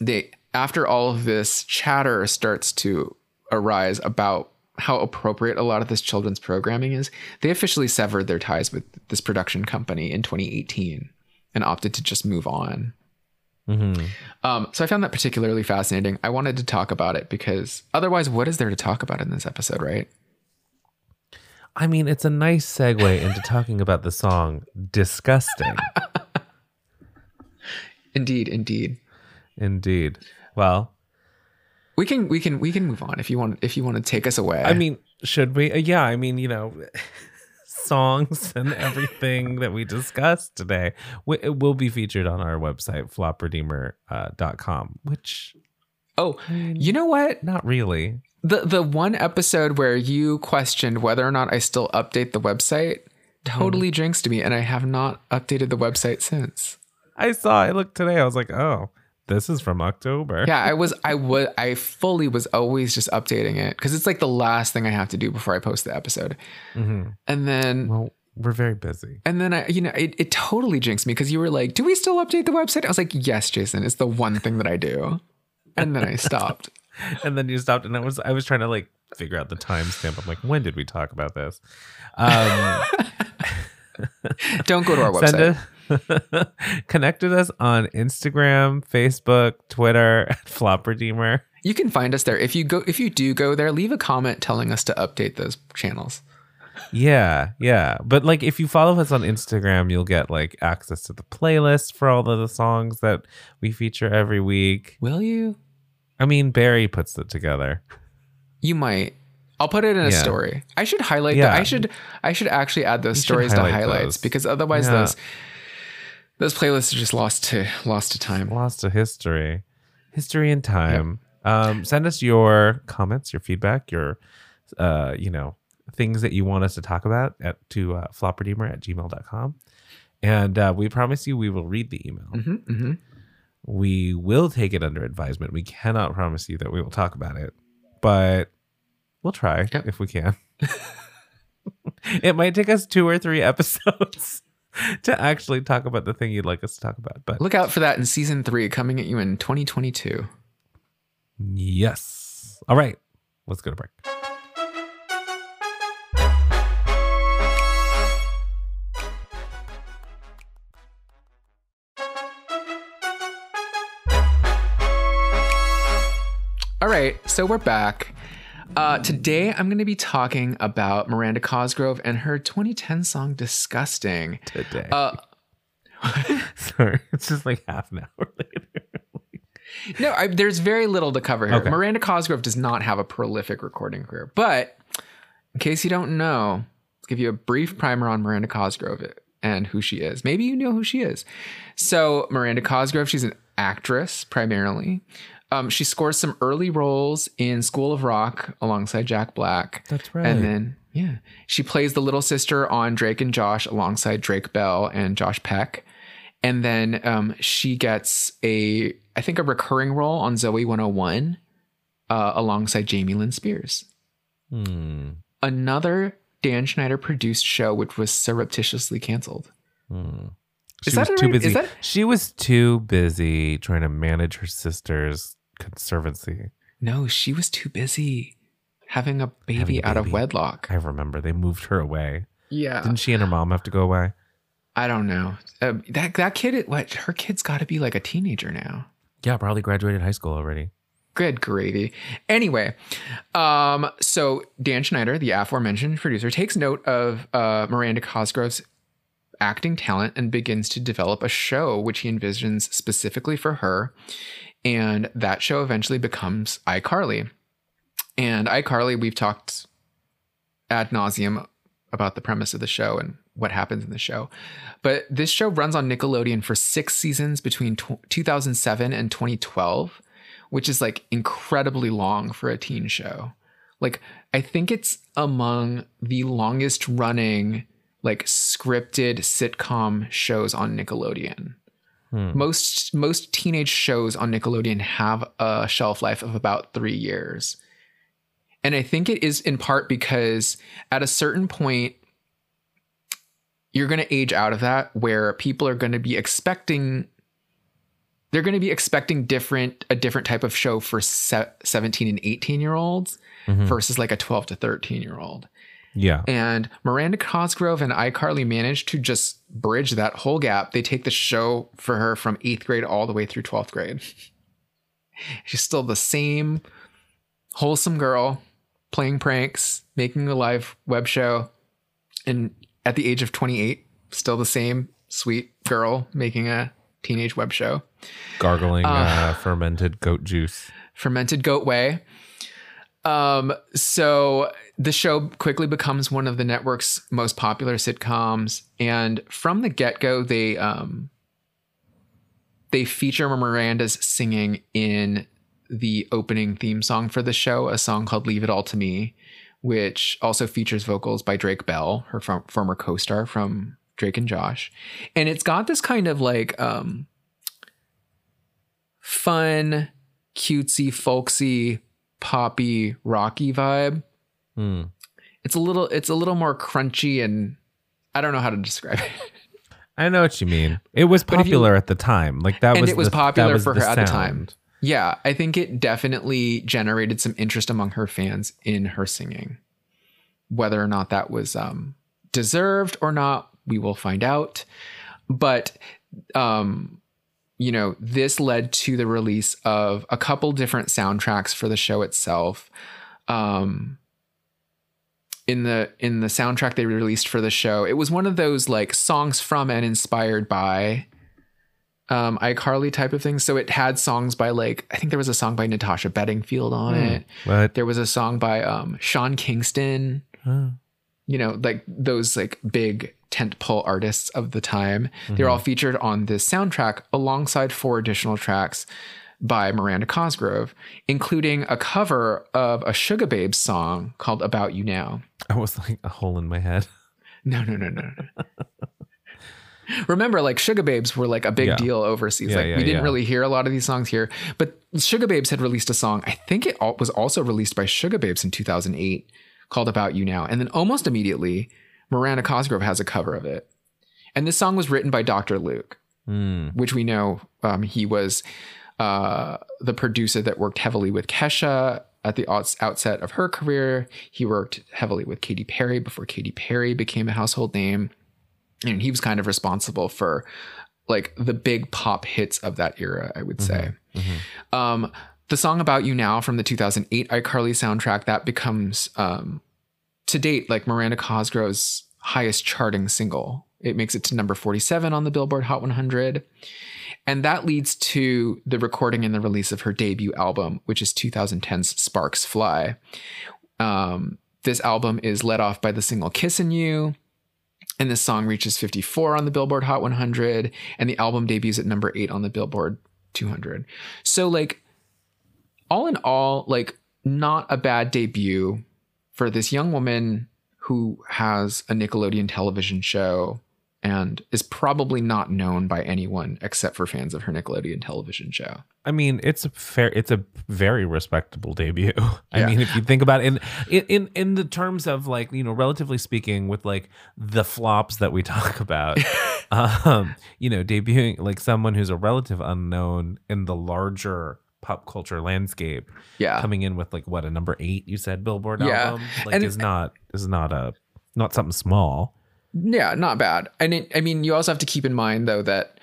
they after all of this chatter starts to arise about how appropriate a lot of this children's programming is, they officially severed their ties with this production company in 2018 and opted to just move on. Um, so I found that particularly fascinating. I wanted to talk about it because otherwise, what is there to talk about in this episode, right? I mean, it's a nice segue into talking about the song "Disgusting." Indeed, indeed. Indeed. Well, We can we can we can move on if you want if you want to take us away. I mean, should we? Uh, yeah, I mean, you know, songs and everything that we discussed today it will be featured on our website, flopredeemer.com, uh, which oh, you know what? not really. The the one episode where you questioned whether or not I still update the website totally hmm. drinks to me, and I have not updated the website since. I saw i looked today. I was like, oh, this is from October. Yeah, I was I would I fully was always just updating it because it's like the last thing I have to do before I post the episode, and then Well, we're very busy. And then I, you know, it, it totally jinxed me because you were like, "Do we still update the website?" I was like, "Yes, Jason. It's the one thing that I do." And then I stopped. and then you stopped and I was I was trying to like figure out the timestamp. I'm like, when did we talk about this? Um Don't go to our send website. Connect with us on Instagram, Facebook, Twitter Flop Redeemer. You can find us there. If you go if you do go there, leave a comment telling us to update those channels. Yeah, yeah. But like if you follow us on Instagram, you'll get like access to the playlist for all of the songs that we feature every week. Will you? I mean, Barry puts it together. You might. I'll put it in a Yeah. story. I should highlight Yeah. that. I should I should actually add those You stories to highlights those. because otherwise Yeah. those those playlists are just lost to lost to time. Lost to history. History and time. Um, send us your comments, your feedback, your uh, you know, things that you want us to talk about at to uh, flopredeemer at gmail.com. And uh, we promise you we will read the email. hmm hmm we will take it under advisement. We cannot promise you that we will talk about it, but we'll try Yep. if we can. it might take us two or three episodes to actually talk about the thing you'd like us to talk about. But Look out for that in season three coming at you in 2022. yes. All right. Let's go to break. All right, so we're back. Uh, today, I'm going to be talking about Miranda Cosgrove and her 2010 song "Disgusting." Today. Uh, Sorry. It's just like half an hour later. no, I, there's very little to cover here. Okay. Miranda Cosgrove does not have a prolific recording career, but in case you don't know, let's give you a brief primer on Miranda Cosgrove and who she is. Maybe you know who she is. So, Miranda Cosgrove, she's an actress primarily. Um, she scores some early roles in School of Rock alongside Jack Black. That's right. And then, yeah, she plays the little sister on Drake and Josh alongside Drake Bell and Josh Peck. And then um, she gets a, I think, a recurring role on Zoey 101 uh, alongside Jamie Lynn Spears. Hmm. Another Dan Schneider produced show, which was surreptitiously canceled. Hmm. Is She that was too right- busy. that- She was too busy trying to manage her sister's conservancy. No, she was too busy having a baby Having a out of wedlock. I remember they moved her away. Yeah. Didn't she and her mom have to go away? I don't know. Um, that that kid, what her kid's got to be like a teenager now. Yeah, probably graduated high school already. Good gravy. Anyway, um, so Dan Schneider, the aforementioned producer, takes note of uh, Miranda Cosgrove's acting talent and begins to develop a show which he envisions specifically for her. And that show eventually becomes iCarly. And iCarly, we've talked ad nauseum about the premise of the show and what happens in the show. But this show runs on Nickelodeon for six seasons between tw 2007 and 2012, which is like incredibly long for a teen show. Like, I think it's among the longest running, like, scripted sitcom shows on Nickelodeon. Hmm. Most most teenage shows on Nickelodeon have a shelf life of about three years. And I think it is in part because at a certain point, you're going to age out of that where people are going to be expecting they're going to be expecting different a different type of show for se- 17 and 18 year olds Mhm. versus like a 12 to 13 year old Yeah. and miranda cosgrove and icarly managed to just bridge that whole gap they take the show for her from eighth grade all the way through 12th grade she's still the same wholesome girl playing pranks making a live web show and at the age of 28 still the same sweet girl making a teenage web show Gargling uh, fermented goat juice. fermented goat way. Um, so the show quickly becomes one of the network's most popular sitcoms, and from the get go, they um, they feature Miranda's singing in the opening theme song for the show, a song called "Leave It All to Me," which also features vocals by Drake Bell, her former co-star from Drake and Josh, and it's got this kind of like um, fun, cutesy, folksy, poppy, rocky vibe. Hmm. It's a little it's a little more crunchy and I don't know how to describe it. I know what you mean. It was if you- popular at the time. Like that And was it was the- popular was for her at the time. Yeah, I think it definitely generated some interest among her fans in her singing. Whether or not that was um, deserved or not, we will find out. but um, you know, this led to the release of a couple different soundtracks for the show itself. Um, in the in the soundtrack they released for the show, it was one of those like songs from and inspired by um iCarly type of things. So it had songs by like I think there was a song by Natasha Bedingfield on it. What? There was a song by um Sean Kingston you know, like those like big tentpole artists of the time. They're all mm-hmm. featured on this soundtrack alongside four additional tracks by Miranda Cosgrove, including a cover of a Sugababes song called About You Now. I was like a hole in my head. No, no, no, no. no. Remember, like Sugababes were like a big Yeah. deal overseas. Yeah, like yeah, we didn't really hear a lot of these songs here, but Sugababes had released a song. I think it was also released by Sugababes in 2008 called About You Now. And then almost immediately, Miranda Cosgrove has a cover of it. And this song was written by Dr. Luke, Hmm. which we know um, he was uh, the producer that worked heavily with Kesha at the outset of her career. He worked heavily with Katy Perry before Katy Perry became a household name. And he was kind of responsible for like the big pop hits of that era, I would say. Um, the song About You Now from the 2008 iCarly soundtrack, that becomes um, to date like Miranda Cosgrove's highest charting single. It makes it to number 47 on the Billboard Hot 100. And that leads to the recording and the release of her debut album, which is 2010's Sparks Fly. Um, this album is led off by the single Kissin' You. And this song reaches 54 on the Billboard Hot 100. And the album debuts at number eight on the Billboard 200. So, like, all in all, like, not a bad debut for this young woman who has a Nickelodeon television show and is probably not known by anyone except for fans of her Nickelodeon television show. I mean, it's a fair, it's a very respectable debut. I Yeah. mean, if you think about it in, in in in the terms of like you know, relatively speaking, with like the flops that we talk about, um, you know, debuting like someone who's a relative unknown in the larger pop culture landscape, Yeah. coming in with like what a number eight you said Billboard Yeah. album, like And- is not is not a not something small. Yeah, not bad. And it, I mean, you also have to keep in mind though that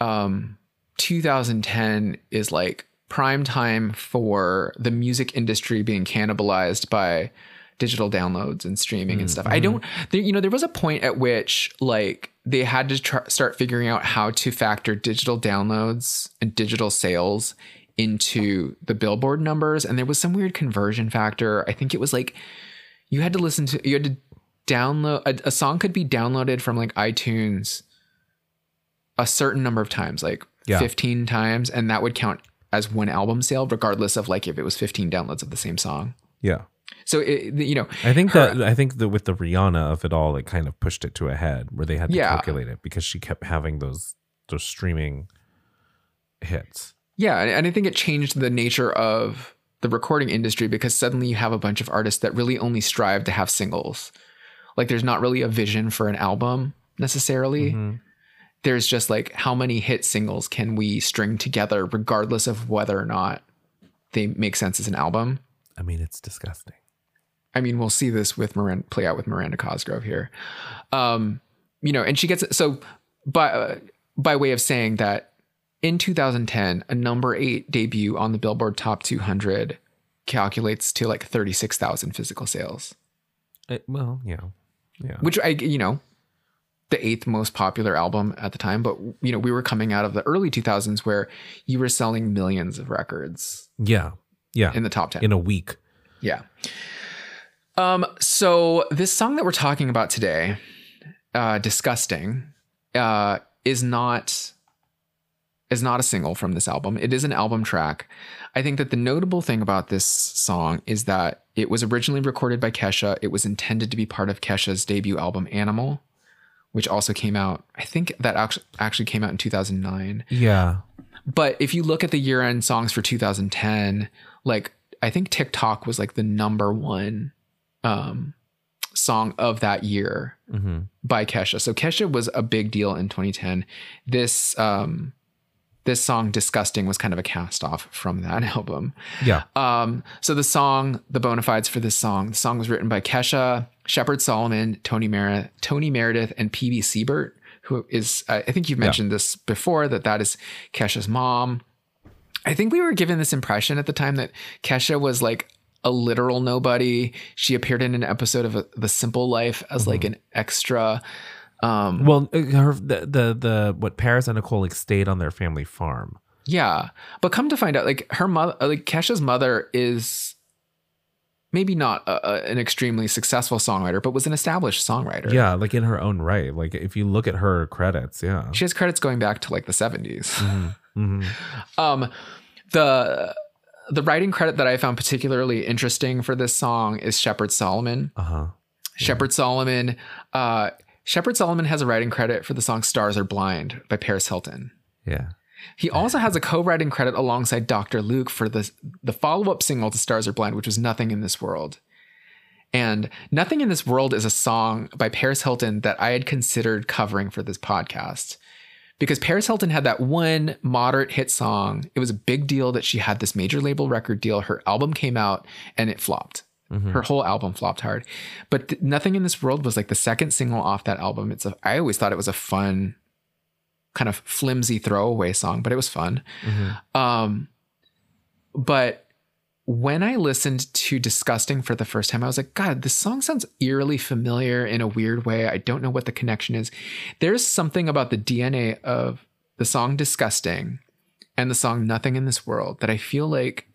um 2010 is like prime time for the music industry being cannibalized by digital downloads and streaming and stuff. I don't there, you know there was a point at which like they had to try, start figuring out how to factor digital downloads and digital sales into the billboard numbers and there was some weird conversion factor. I think it was like you had to listen to you had to download a, a song could be downloaded from like iTunes a certain number of times, like Yeah. 15 times, and that would count as one album sale, regardless of like if it was 15 downloads of the same song. Yeah. So it, you know, I think Her- that I think that with the Rihanna of it all, it kind of pushed it to a head where they had to Yeah. calculate it because she kept having those those streaming hits. Yeah, and, I think it changed the nature of the recording industry because suddenly you have a bunch of artists that really only strive to have singles. Like there's not really a vision for an album necessarily. Mhm. There's just like how many hit singles can we string together, regardless of whether or not they make sense as an album. I mean, it's disgusting. I mean, we'll see this with Miranda play out with Miranda Cosgrove here. Um, you know, and she gets so by uh, by way of saying that in 2010, a number eight debut on the Billboard Top 200 calculates to like 36,000 physical sales, It- well, yeah, yeah. which I you know the eighth most popular album at the time. But you know, we were coming out of the early 2000s where you were selling millions of records Yeah. Yeah. in the top 10. In a week. Yeah. Um, so this song that we're talking about today, uh, Disgusting, uh, is not is not a single from this album. It is an album track. I think that the notable thing about this song is that it was originally recorded by Kesha. It was intended to be part of Kesha's debut album Animal, which also came out, I think that actually actually came out in 2009. Yeah. But if you look at the year end songs for 2010, like I think TikTok was like the number one um, song of that year hmm by Kesha. So Kesha was a big deal in 2010. This um, this song "Disgusting" was kind of a cast off from that album. Yeah. Um, so the song, the bona fides for this song, the song was written by Kesha, Shepard Solomon, Tony Meredith, Tony Meredith, and Pebe Sebert, who is I I think you've mentioned this before that that is Kesha's mom. I think we were given this impression at the time that Kesha was like a literal nobody. She appeared in an episode of a, The Simple Life as like an extra. Um, Well, uh, her the, the the what Paris and Nicole like stayed on their family farm. Yeah, but come to find out, like her mother, like Kesha's mother is maybe not a, a- an extremely successful songwriter, but was an established songwriter. Yeah, like in her own right. Like if you look at her credits, yeah. she has credits going back to like the seventies. hmm Um, the the writing credit that I found particularly interesting for this song is Shepard Solomon. Uh huh. Shepard Solomon. Uh, Shepard Solomon has a writing credit for the song "Stars Are Blind" by Paris Hilton. Yeah. He also has a co-writing credit alongside Dr. Luke for the the follow-up single to Stars Are Blind, which was Nothing in This World. And Nothing in This World is a song by Paris Hilton that I had considered covering for this podcast. Because Paris Hilton had that one moderate hit song. It was a big deal that she had this major label record deal. Her album came out and it flopped. Mhm. Her whole album flopped hard. But th- Nothing in This World was like the second single off that album. It's a I always thought it was a fun kind of flimsy throwaway song, but it was fun. Mhm. Um, but when I listened to Disgusting for the first time, I was like, God, this song sounds eerily familiar in a weird way. I don't know what the connection is. There's something about the DNA of the song Disgusting and the song Nothing in This World that I feel like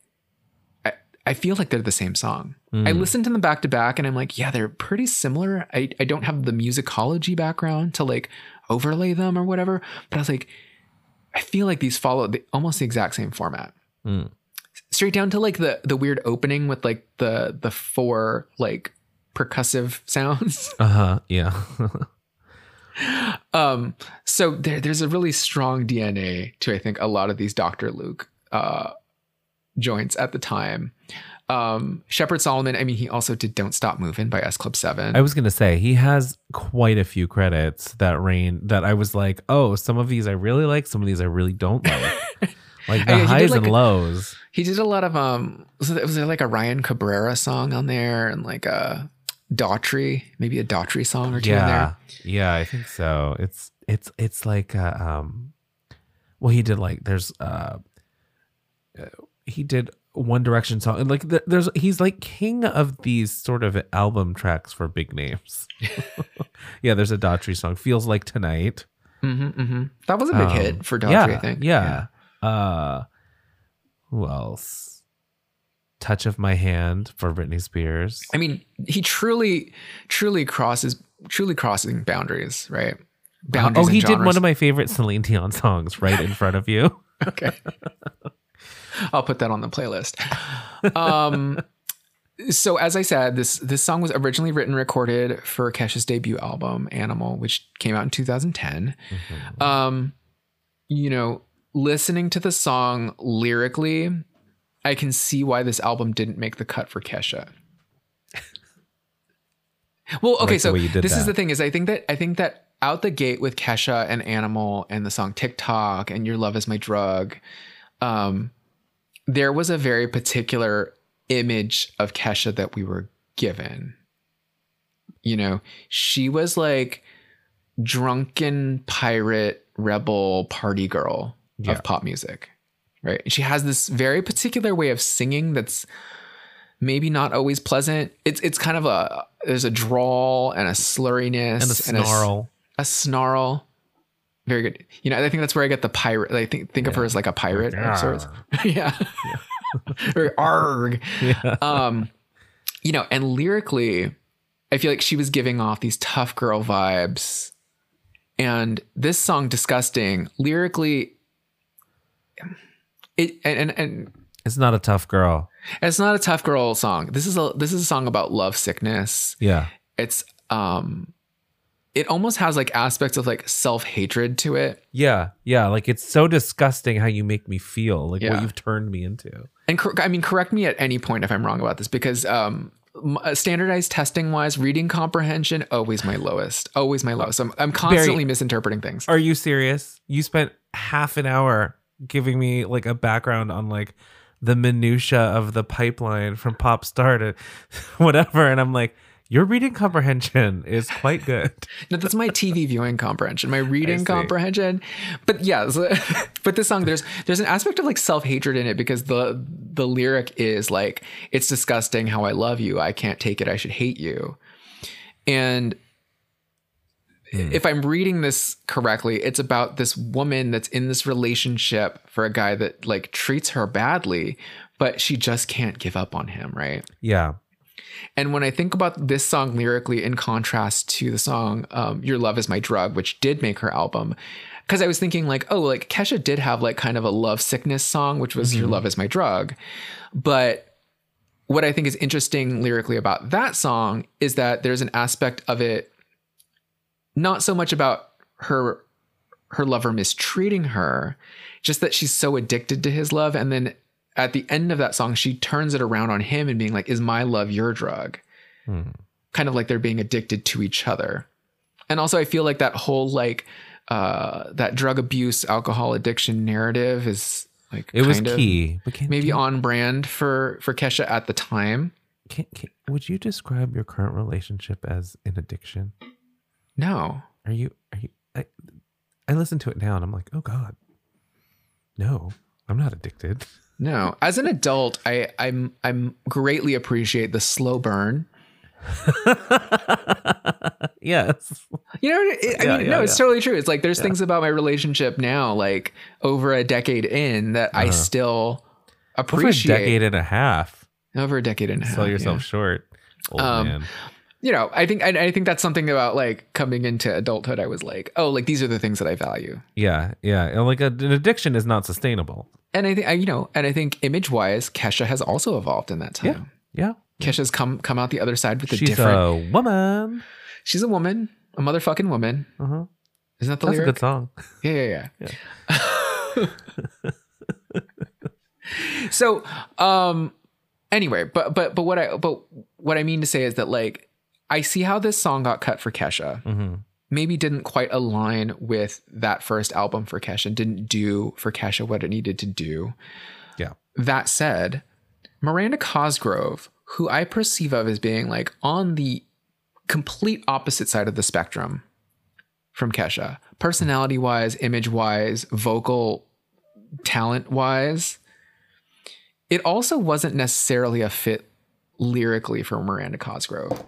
I, feel like they're the same song. I Mm. listened to them back to back and I'm like, yeah, they're pretty similar. I, I don't have the musicology background to like overlay them or whatever, but I was like, I feel like these follow the, almost the exact same format. Mm. Straight down to like the the weird opening with like the the four like percussive sounds. Uh huh. Yeah. um so there there's a really strong DNA to I think a lot of these Dr. Luke uh joints at the time. Um Shepard Solomon, I mean he also did Don't Stop Moving by S Club 7. I was gonna say he has quite a few credits that rain that I was like, oh, some of these I really like, some of these I really don't like. like the Yeah, he highs like and a- lows. He did a lot of um was there, was there like a Ryan Cabrera song on there and like a Daughtry, maybe a Daughtry song or two in Yeah, there. yeah, I think so. It's it's it's like uh, um, well, he did like there's uh, uh, he did One Direction song and like there's he's like king of these sort of album tracks for big names. yeah, there's a Daughtry song, feels like tonight. hmm hmm That was a big Um, hit for Daughtry, yeah, I think. Yeah. Uh, who else? Touch of My Hand for Britney Spears. I mean, he truly, truly crosses, truly crossing boundaries, right? Boundaries. oh, he and did one of my favorite Celine Dion songs right in front of you. okay. I'll put that on the playlist. Um, so as I said, this this song was originally written, and recorded for Kesha's debut album, Animal, which came out in 2010. Um, you know, listening to the song lyrically, I can see why this album didn't make the cut for Kesha. well, okay, the so way you did this is the thing is I think that I think that out the gate with Kesha and Animal and the song TikTok and Your Love Is My Drug, um, there was a very particular image of Kesha that we were given. You know, she was like drunken pirate rebel party girl Yeah. of pop music, right? She has this very particular way of singing that's maybe not always pleasant. It's it's kind of a there's a drawl and a slurriness and a snarl. a snarl. Very good. You know, I think that's where I get the pirate. I think think of her as like a pirate of sorts. yeah. or arg. Yeah. Um, you know, and lyrically, I feel like she was giving off these tough girl vibes. And this song, Disgusting, lyrically, it and, and and It's not a tough girl. it's not a tough girl song. This is a this is a song about love sickness. Yeah. It's um it almost has like aspects of like self-hatred to it. Yeah. Yeah. Like it's so disgusting how you make me feel, like Yeah. what you've turned me into. and cor- I mean, correct me at any point if I'm wrong about this, because um, uh, standardized testing wise, reading comprehension always my lowest, always my lowest. I'm, I'm constantly misinterpreting things. Are you serious? You spent half an hour giving me like a background on like the minutia of the pipeline from pop star to whatever. And I'm like, Your reading comprehension is quite good. No, that's my TV viewing comprehension, my reading comprehension. But yeah, so- but this song, there's there's an aspect of like self hatred in it because the the lyric is like, "It's disgusting how I love you. I can't take it. I should hate you." And hmm. if I'm reading this correctly, it's about this woman that's in this relationship for a guy that like treats her badly, but she just can't give up on him, right? Yeah. And when I think about this song lyrically in contrast to the song um, Your Love Is My Drug, which did make her album, because I was thinking, like, oh, like Kesha did have like kind of a love sickness song, which was Your Love Is My Drug. But what I think is interesting lyrically about that song is that there's an aspect of it not so much about her her lover mistreating her just that she's so addicted to his love and then at the end of that song she turns it around on him and being like is my love your drug Hmm. kind of like they're being addicted to each other and also i feel like that whole like uh that drug abuse alcohol addiction narrative is like It was key. But can, maybe can, on brand for for kesha at the time can, can, would you describe your current relationship as an addiction? no Are you are you I I listen to it now and I'm like, oh God. No, I'm not addicted. No, as an adult, I I'm I'm greatly appreciate the slow burn. yes. You know, it, I Yeah, mean, yeah, no, it's totally true. It's like there's things about my relationship now, like over a decade in, that I Uh-huh. still Over a appreciate. decade and a half. over a decade and a half. Sell yeah. yourself short. Old Um, man. You know, I think I, I think that's something about like coming into adulthood. I was like, oh, like these are the things that I value, Yeah, yeah. And like a, an addiction is not sustainable. and I think I, you know, and I think image wise, Kesha has also evolved in that time. Yeah. yeah. Kesha's come come out the other side with a She's different. a woman. she's a woman, a motherfucking woman. Uh-huh. Isn't that the That's a good song. Yeah, yeah, yeah. so, um, anyway, but but but what I but what I mean to say is that like I see how this song got cut for Kesha. hmm Maybe didn't quite align with that first album for Kesha. Didn't do for Kesha what it needed to do. Yeah. That said, Miranda Cosgrove, who I perceive of as being like on the complete opposite side of the spectrum from Kesha, personality wise, image wise, vocal talent wise, it also wasn't necessarily a fit lyrically for Miranda Cosgrove.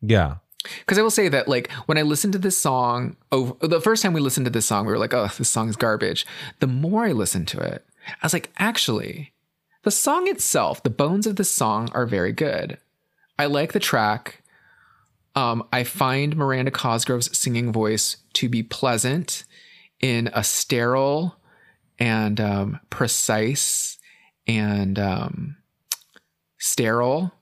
Yeah. Because I will say that, like, when I listened to this song, over the first time we listened to this song, we were like, "Oh, this song is garbage." The more I listened to it, I was like, "Actually, the song itself, the bones of the song are very good. I like the track. Um, I find Miranda Cosgrove's singing voice to be pleasant in a sterile and um, precise and um, sterile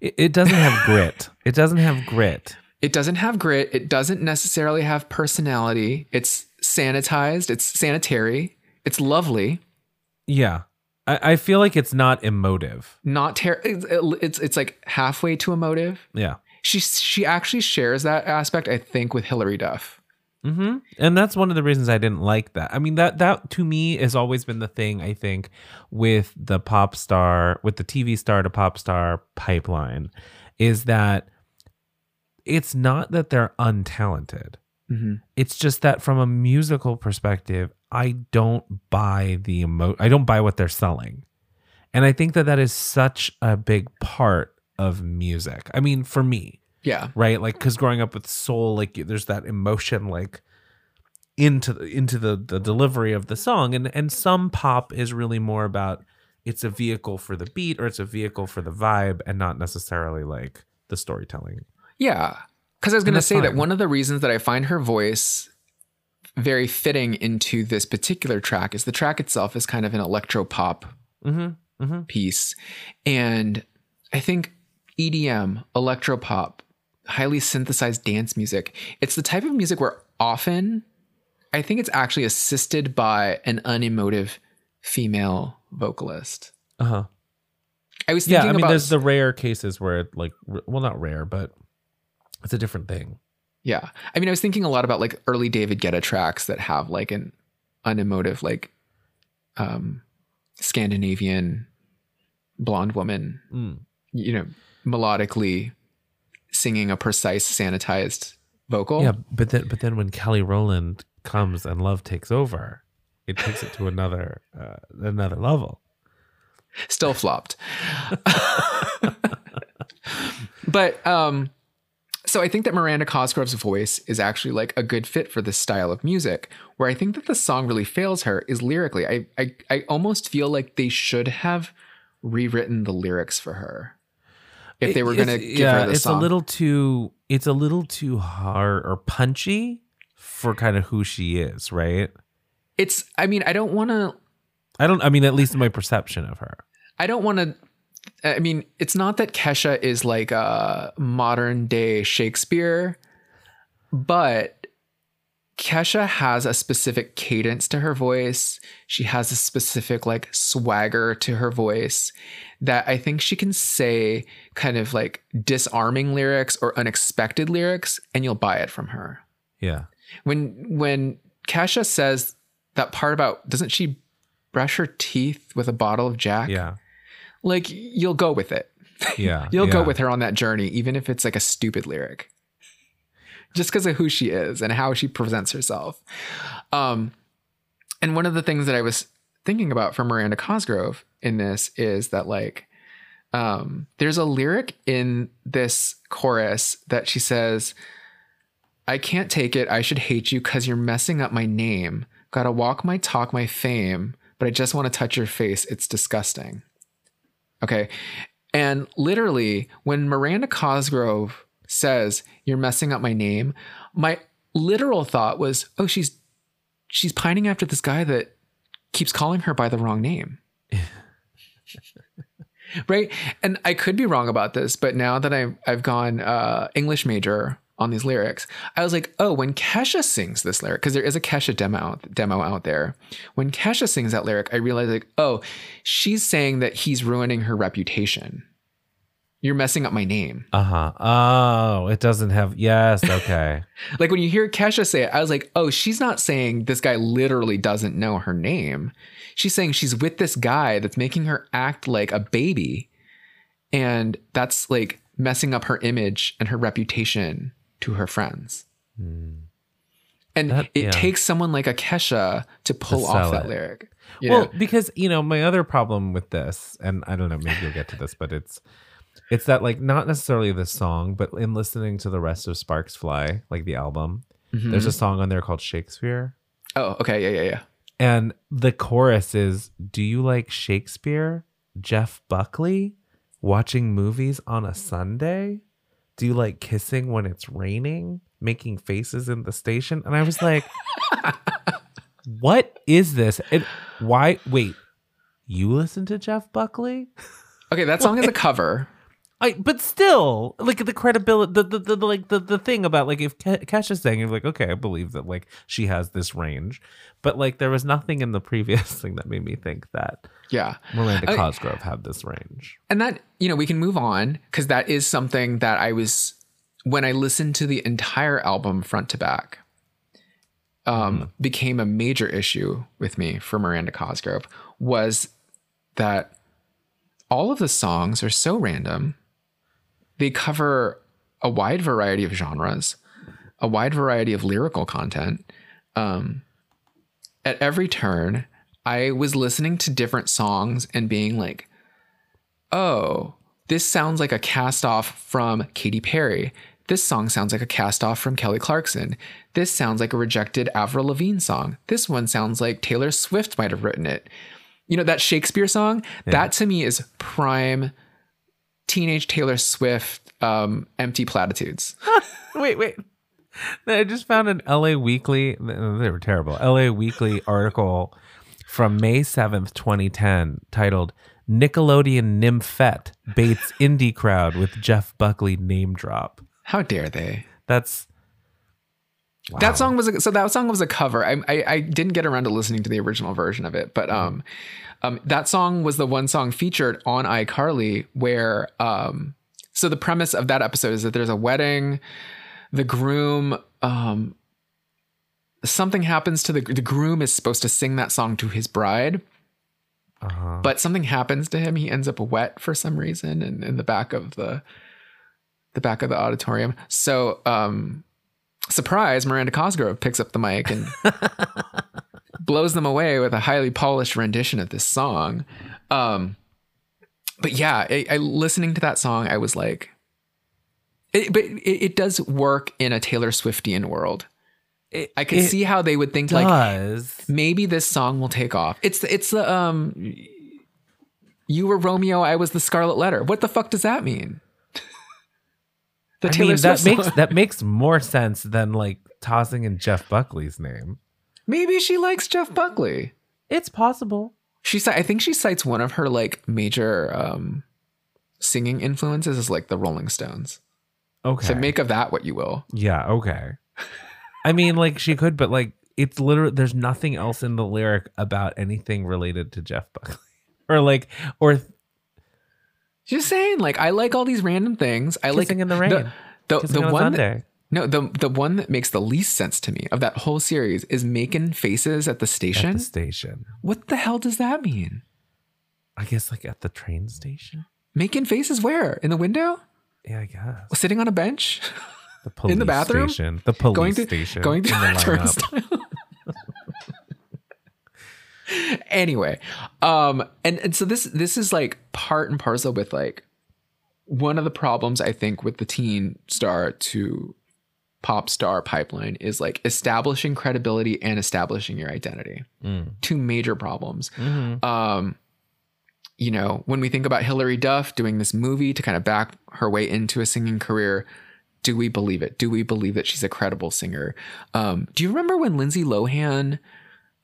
It, it doesn't have grit. It doesn't have grit. It doesn't have grit. It doesn't necessarily have personality. It's sanitized. It's sanitary. It's lovely. Yeah. I, I feel like it's not emotive. Not ter- it's, it's it's like halfway to emotive. Yeah. She she actually shares that aspect, I think, with Hilary Duff. Hmm And that's one of the reasons I didn't like that. I mean, that that to me has always been the thing. I think with the pop star, with the TV star to pop star pipeline, is that it's not that they're untalented. Mm-hmm. It's just that from a musical perspective, I don't buy the emo. I don't buy what they're selling, and I think that that is such a big part of music. I mean, for me, Yeah, right? Like because growing up with soul like there's that emotion like into the into the the delivery of the song. And and some pop is really more about it's a vehicle for the beat or it's a vehicle for the vibe and not necessarily like the storytelling. Yeah. Because I was going to say that one of the reasons that I find her voice very fitting into this particular track is the track itself is kind of an electro pop mm-hmm. Mm-hmm. piece. And I think EDM, electropop, highly synthesized dance music, it's the type of music where often I think it's actually assisted by an unemotive female vocalist. uh-huh I was yeah thinking i mean about there's the rare cases where it like well not rare but it's a different thing yeah. I mean, I was thinking a lot about like early David Guetta tracks that have like an unemotive, like um Scandinavian blonde woman mm. you know, melodically singing a precise sanitized vocal. Yeah, but then but then when Kelly Rowland comes and love takes over, it takes it to another uh, another level. Still flopped. but um so I think that Miranda Cosgrove's voice is actually like a good fit for this style of music. Where I think that the song really fails her is lyrically. I I, I almost feel like they should have rewritten the lyrics for her if they were going to It's- give her the it's song. a little too it's a little too hard or punchy for kind of who she is, right? it's. I mean, I don't want to. I don't I mean at least my perception of her. I don't want to. I mean, it's not that Kesha is like a modern day Shakespeare, but Kesha has a specific cadence to her voice. She has a specific like swagger to her voice that I think she can say kind of like disarming lyrics or unexpected lyrics and you'll buy it from her. Yeah. When when Kesha says that part about doesn't she brush her teeth with a bottle of Jack? Yeah. like you'll go with it. Yeah. You'll go with her on that journey, even if it's like a stupid lyric, just because of who she is and how she presents herself. Um, and one of the things that I was thinking about for Miranda Cosgrove in this is that like, um, there's a lyric in this chorus that she says, "I can't take it. I should hate you because you're messing up my name. Gotta walk my talk, my fame, but I just want to touch your face. It's disgusting." Okay. And literally, when Miranda Cosgrove says, You're messing up my name, my literal thought was, Oh, she's she's pining after this guy that keeps calling her by the wrong name. right? And I could be wrong about this, but now that I've I've gone uh English major on these lyrics, I was like, oh, when Kesha sings this lyric, because there is a Kesha demo out, demo out there. When Kesha sings that lyric, I realized like, oh, she's saying that he's ruining her reputation. You're messing up my name. Uh-huh. Oh, it doesn't have yes, okay. Like when you hear Kesha say it, I was like, oh, she's not saying this guy literally doesn't know her name. She's saying she's with this guy that's making her act like a baby. And that's like messing up her image and her reputation to her friends. Hmm. And That- it yeah. takes someone like a Kesha to pull To off that it. lyric. Well, know? because you know, my other problem with this, and I don't know, maybe you'll get to this, but it's it's that like not necessarily the song, but in listening to the rest of Sparks Fly, like the album, there's Mhm. a song on there called Shakespeare. oh, okay. Yeah, yeah, yeah. And the chorus is Do you like Shakespeare? Jeff Buckley? Watching movies on a Sunday? Do you like kissing when it's raining? Making faces in the station? And I was like, What is this? And why? Wait, you listen to Jeff Buckley? Okay, that song is a cover. I, but still, like the credibility, the, the, the, the like the, the thing about like if Ke- Kesha's saying, you're like, okay, I believe that like she has this range, but like there was nothing in the previous thing that made me think that Yeah. Miranda I- Cosgrove had this range. and that you know we can move on because that is something that i was when i listened to the entire album front to back um became a major issue with me for miranda cosgrove was that all of the songs are so random they cover a wide variety of genres a wide variety of lyrical content um at every turn i was listening to different songs and being like oh, this sounds like a cast off from Katy Perry. This song sounds like a cast off from Kelly Clarkson. This sounds like a rejected Avril Lavigne song. This one sounds like Taylor Swift might have written it. You know, that Shakespeare song, that to me is prime teenage Taylor Swift um, empty platitudes. Wait, wait. I just found an LA Weekly, they were terrible, LA Weekly article from May 7th, 2010, titled Nickelodeon Nymphette Baits Indie Crowd with Jeff Buckley Name Drop. How dare they? That's. Wow. That song was a, so that song was a cover. I, I I didn't get around to listening to the original version of it, but um, um, that song was the one song featured on iCarly where um, so the premise of that episode is that there's a wedding, the groom um, something happens to the the groom is supposed to sing that song to his bride, Uh-huh. but something happens to him. He ends up wet for some reason, and in the back of the the back of the auditorium. So, um, surprise, Miranda Cosgrove picks up the mic and blows them away with a highly polished rendition of this song. Um, but yeah, I, I listening to that song, I was like, it, but it, it does work in a Taylor Swiftian world. It, I could see how they would think like maybe this song will take off. It's it's the um you were Romeo, I was the Scarlet Letter. What the fuck does that mean? The I Taylor mean, that Swift makes that makes more sense than like tossing in Jeff Buckley's name. maybe she likes Jeff Buckley. It's possible. She I think she cites one of her like major um singing influences as like the Rolling Stones. Okay. So make of that what you will. yeah. Okay. I mean, like she could, but like it's literally there's nothing else in the lyric about anything related to Jeff Buckley, or like or Just saying, like I like all these random things. I like kissing in the rain. the the, the on one that, no the the one that makes the least sense to me of that whole series is making faces at the at station. the station. what the hell does that mean? I guess like at the train station. Making faces where? In the window? Yeah, I guess Sitting on a bench? the police In the bathroom? station. The police going station. going through the the turnstile. anyway, um, and, and so this this is like part and parcel with like one of the problems I think with the teen star to pop star pipeline is like establishing credibility and establishing your identity. Mm. Two major problems. Mhm. Um, you know, when we think about Hilary Duff doing this movie to kind of back her way into a singing career, do we believe it? Do we believe that she's a credible singer? Um, do you remember when Lindsay Lohan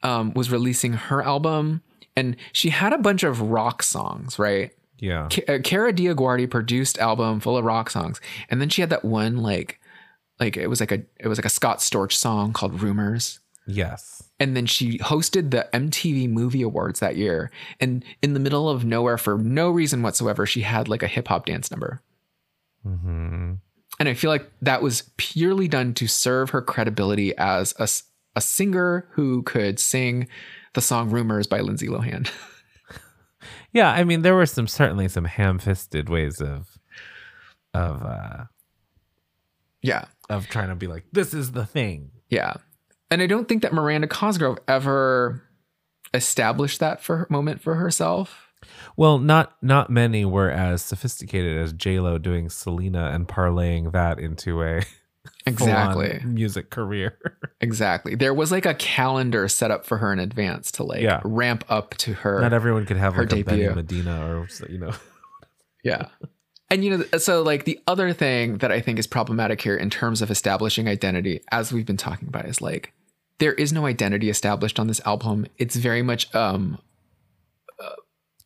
um, was releasing her album and she had a bunch of rock songs, right? Yeah. Uh, Kara DioGuardi produced album full of rock songs, and then she had that one like, like it was like a it was like a Scott Storch song called Rumors Yes. and then she hosted the MTV Movie Awards that year. And in the middle of nowhere, for no reason whatsoever, she had like a hip hop dance number. hmm And I feel like that was purely done to serve her credibility as a, a singer who could sing the song Rumors by Lindsay Lohan. Yeah, I mean, there were some certainly some ham-fisted ways of of uh yeah. of trying to be like, this is the thing. Yeah. And I don't think that Miranda Cosgrove ever established that for moment for herself. Well, not not many were as sophisticated as J Lo doing Selena and parlaying that into a Exactly. music career. Exactly. There was like a calendar set up for her in advance to like Yeah. ramp up to her. not everyone could have her like a Benny debut. Medina or you know. Yeah. And you know, so like the other thing that I think is problematic here in terms of establishing identity, as we've been talking about, is like there is no identity established on this album. It's very much um uh,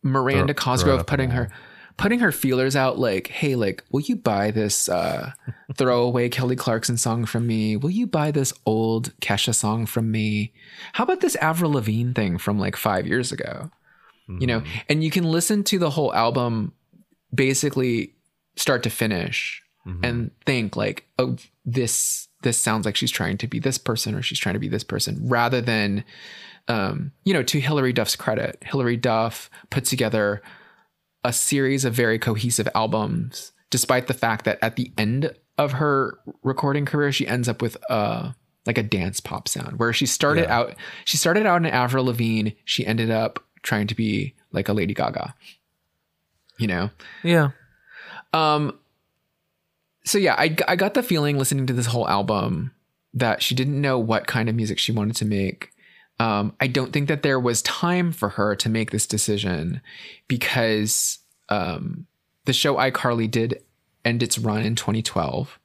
Miranda Cosgrove putting her putting her feelers out like, hey, like, will you buy this uh throwaway Kelly Clarkson song from me? Will you buy this old Kesha song from me? How about this Avril Lavigne thing from like five years ago? you know and you can listen to the whole album basically start to finish Mhm. and think like oh this this sounds like she's trying to be this person or she's trying to be this person rather than um you know to Hilary Duff's credit Hilary Duff put together a series of very cohesive albums despite the fact that at the end of her recording career she ends up with uh like a dance pop sound where she started Yeah. out she started out in Avril Lavigne she ended up trying to be like a Lady Gaga you know Yeah. um so yeah I, I got the feeling listening to this whole album that she didn't know what kind of music she wanted to make um i don't think that there was time for her to make this decision because um the show iCarly did end its run in 2012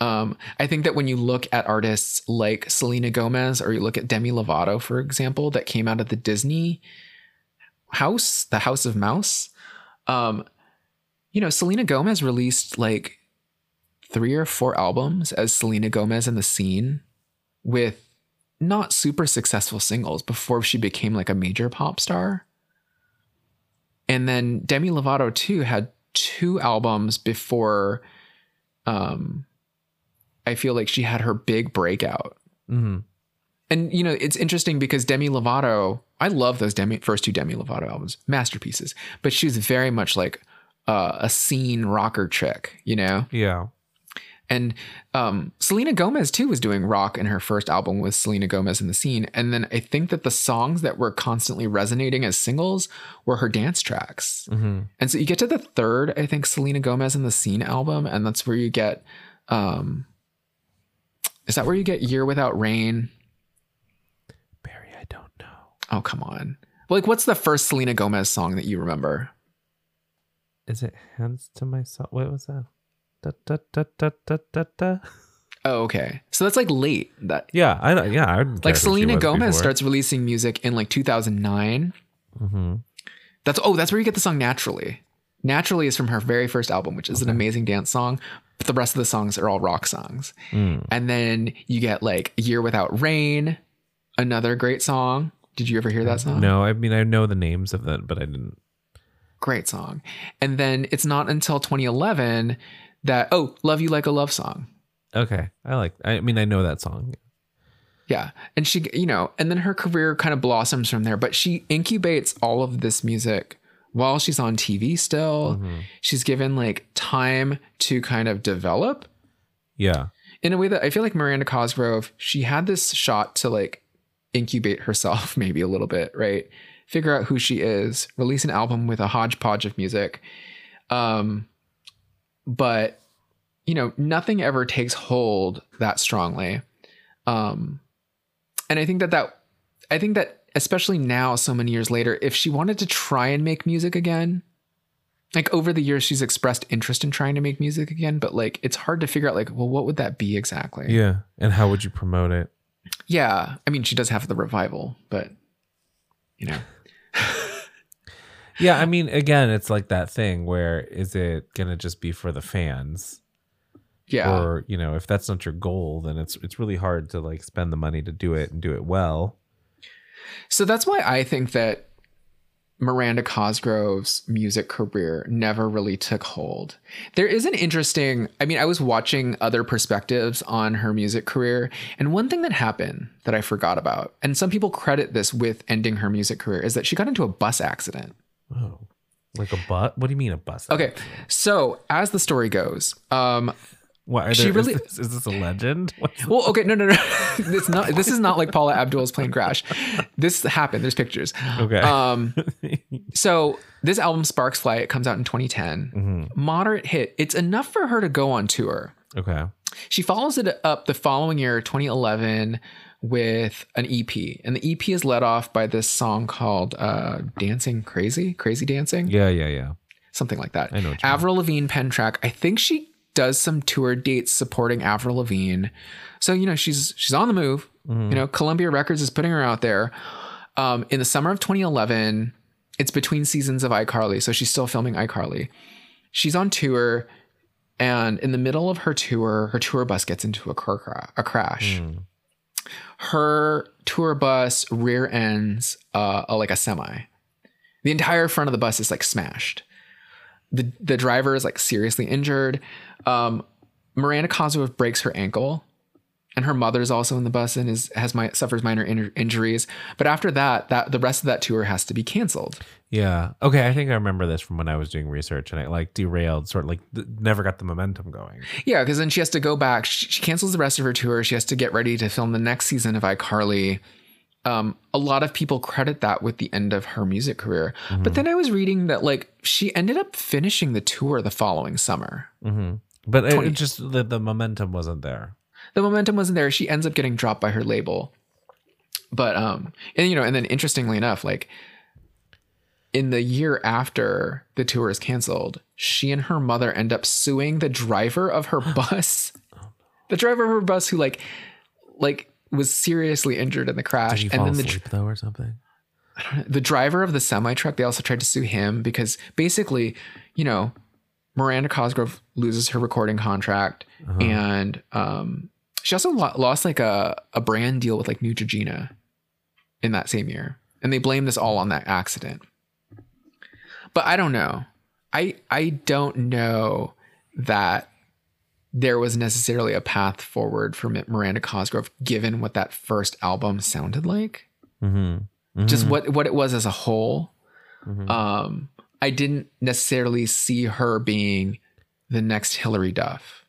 um, I think that when you look at artists like Selena Gomez or you look at Demi Lovato, for example, that came out of the Disney house, the House of Mouse, um, you know, Selena Gomez released like three or four albums as Selena Gomez in the scene with not super successful singles before she became like a major pop star. And then Demi Lovato too had two albums before um I feel like she had her big breakout. hmm And you know, it's interesting because Demi Lovato, I love those Demi first two Demi Lovato albums, masterpieces. But she was very much like uh, a scene rocker chick, you know. Yeah. And um, Selena Gomez too was doing rock in her first album with Selena Gomez in the scene. And then I think that the songs that were constantly resonating as singles were her dance tracks. hmm And so you get to the third, I think, Selena Gomez in the scene album, and that's where you get um is that where you get Year Without Rain? Barry, I don't know. Oh, come on. Like, what's the first Selena Gomez song that you remember? Is it hands to myself? What was that? Da, da, da, da, da, da, da. Oh, okay. So that's like late. That Yeah, I know. Yeah, I like Selena Gomez before. starts releasing music in like 2009. Mhm. That's oh, that's where you get the song Naturally. Naturally is from her very first album, which is an amazing dance song. But the rest of the songs are all rock songs. Mm. And then you get like Year Without Rain, another great song. Did you ever hear that song? No, I mean I know the names of them, but I didn't. Great song. And then it's not until 2011 that oh, Love You Like a Love Song. Okay, I like. I mean, I know that song. Yeah. And she, you know, and then her career kind of blossoms from there, but she incubates all of this music while she's on TV still. Mhm. She's given like time to kind of develop Yeah, in a way that I feel like Miranda Cosgrove, she had this shot to like incubate herself maybe a little bit, right? Figure out who she is, release an album with a hodgepodge of music. Um but you know, nothing ever takes hold that strongly. Um and I think that that I think that especially now so many years later if she wanted to try and make music again, like over the years she's expressed interest in trying to make music again but like it's hard to figure out like well what would that be exactly yeah. And how would you promote it? yeah i mean she does have the revival but you know Yeah, I mean, again, it's like that thing where is it gonna just be for the fans, yeah. Or you know, if that's not your goal, then it's it's really hard to like spend the money to do it and do it well. so that's why i think that miranda cosgrove's music career never really took hold. There is an interesting i mean i was watching other perspectives on her music career and one thing that happened that i forgot about and some people credit this with ending her music career is that she got into a bus accident Oh, like a bus? What do you mean a bus? Okay, so as the story goes, um, What are She there, really- is, this, is this a legend? What's- well, okay, no, no, no, it's not. This is not like Paula Abdul's plane crash. This happened. There's pictures. okay. Um, so this album Sparks Fly it comes out in 2010. Mhm. Moderate hit. It's enough for her to go on tour. Okay. She follows it up the following year, 2011, with an EP, and the EP is led off by this song called uh, "Dancing Crazy," "Crazy Dancing." Yeah, yeah, yeah. something like that. I know what you mean. Avril Lavigne pen track. I think she does some tour dates supporting Avril Lavigne. So you know she's she's on the move. Mm-hmm. You know Columbia Records is putting her out there. Um, in the summer of 2011, it's between seasons of iCarly, so she's still filming iCarly. She's on tour, and in the middle of her tour, her tour bus gets into a car cra- a crash. Mm. Her tour bus rear ends uh, like a semi. The entire front of the bus is like smashed the the driver is like seriously injured. Um, Miranda Cosgrove breaks her ankle, and her mother's also in the bus and is has my suffers minor in- injuries. But after that, that the rest of that tour has to be canceled. Yeah. Okay. I think I remember this from when I was doing research and it like derailed, sort of like th- never got the momentum going. Yeah, because then she has to go back. She, she cancels the rest of her tour. She has to get ready to film the next season of iCarly. Um, a lot of people credit that with the end of her music career. But then I was reading that like she ended up finishing the tour the following summer. hmm But it, 20 it just the, the momentum wasn't there. The momentum wasn't there. She ends up getting dropped by her label. But um and you know, and then interestingly enough, like in the year after the tour is canceled, she and her mother end up suing the driver of her bus. The driver of her bus who like like was seriously injured in the crash. And then the asleep though or something? the driver of the semi truck, they also tried to sue him because basically, you know, Miranda Cosgrove loses her recording contract, Uh-huh. and um, she also lo- lost like a a brand deal with like Neutrogena in that same year, and they blame this all on that accident. But I don't know. I I don't know that there was necessarily a path forward for Miranda Cosgrove given what that first album sounded like Mm-hmm. just what what it was as a whole. Mhm. Um, I didn't necessarily see her being the next Hilary Duff.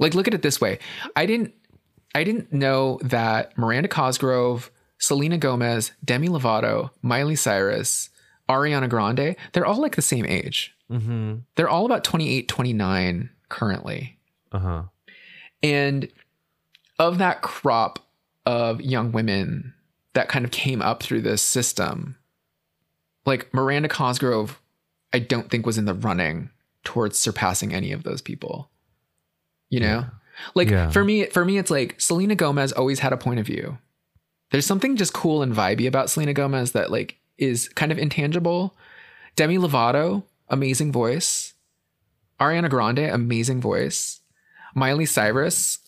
Like look at it this way. I didn't I didn't know that Miranda Cosgrove, Selena Gomez, Demi Lovato, Miley Cyrus, Ariana Grande, they're all like the same age. Mm-hmm. They're all about 28, 29 currently. Uh-huh. And of that crop of young women that kind of came up through this system, like Miranda Cosgrove, I don't think was in the running towards surpassing any of those people. You know? Like Yeah. for me, for me, it's like Selena Gomez always had a point of view. There's something just cool and vibey about Selena Gomez that like is kind of intangible. Demi Lovato, amazing voice. Ariana Grande, amazing voice. Miley Cyrus,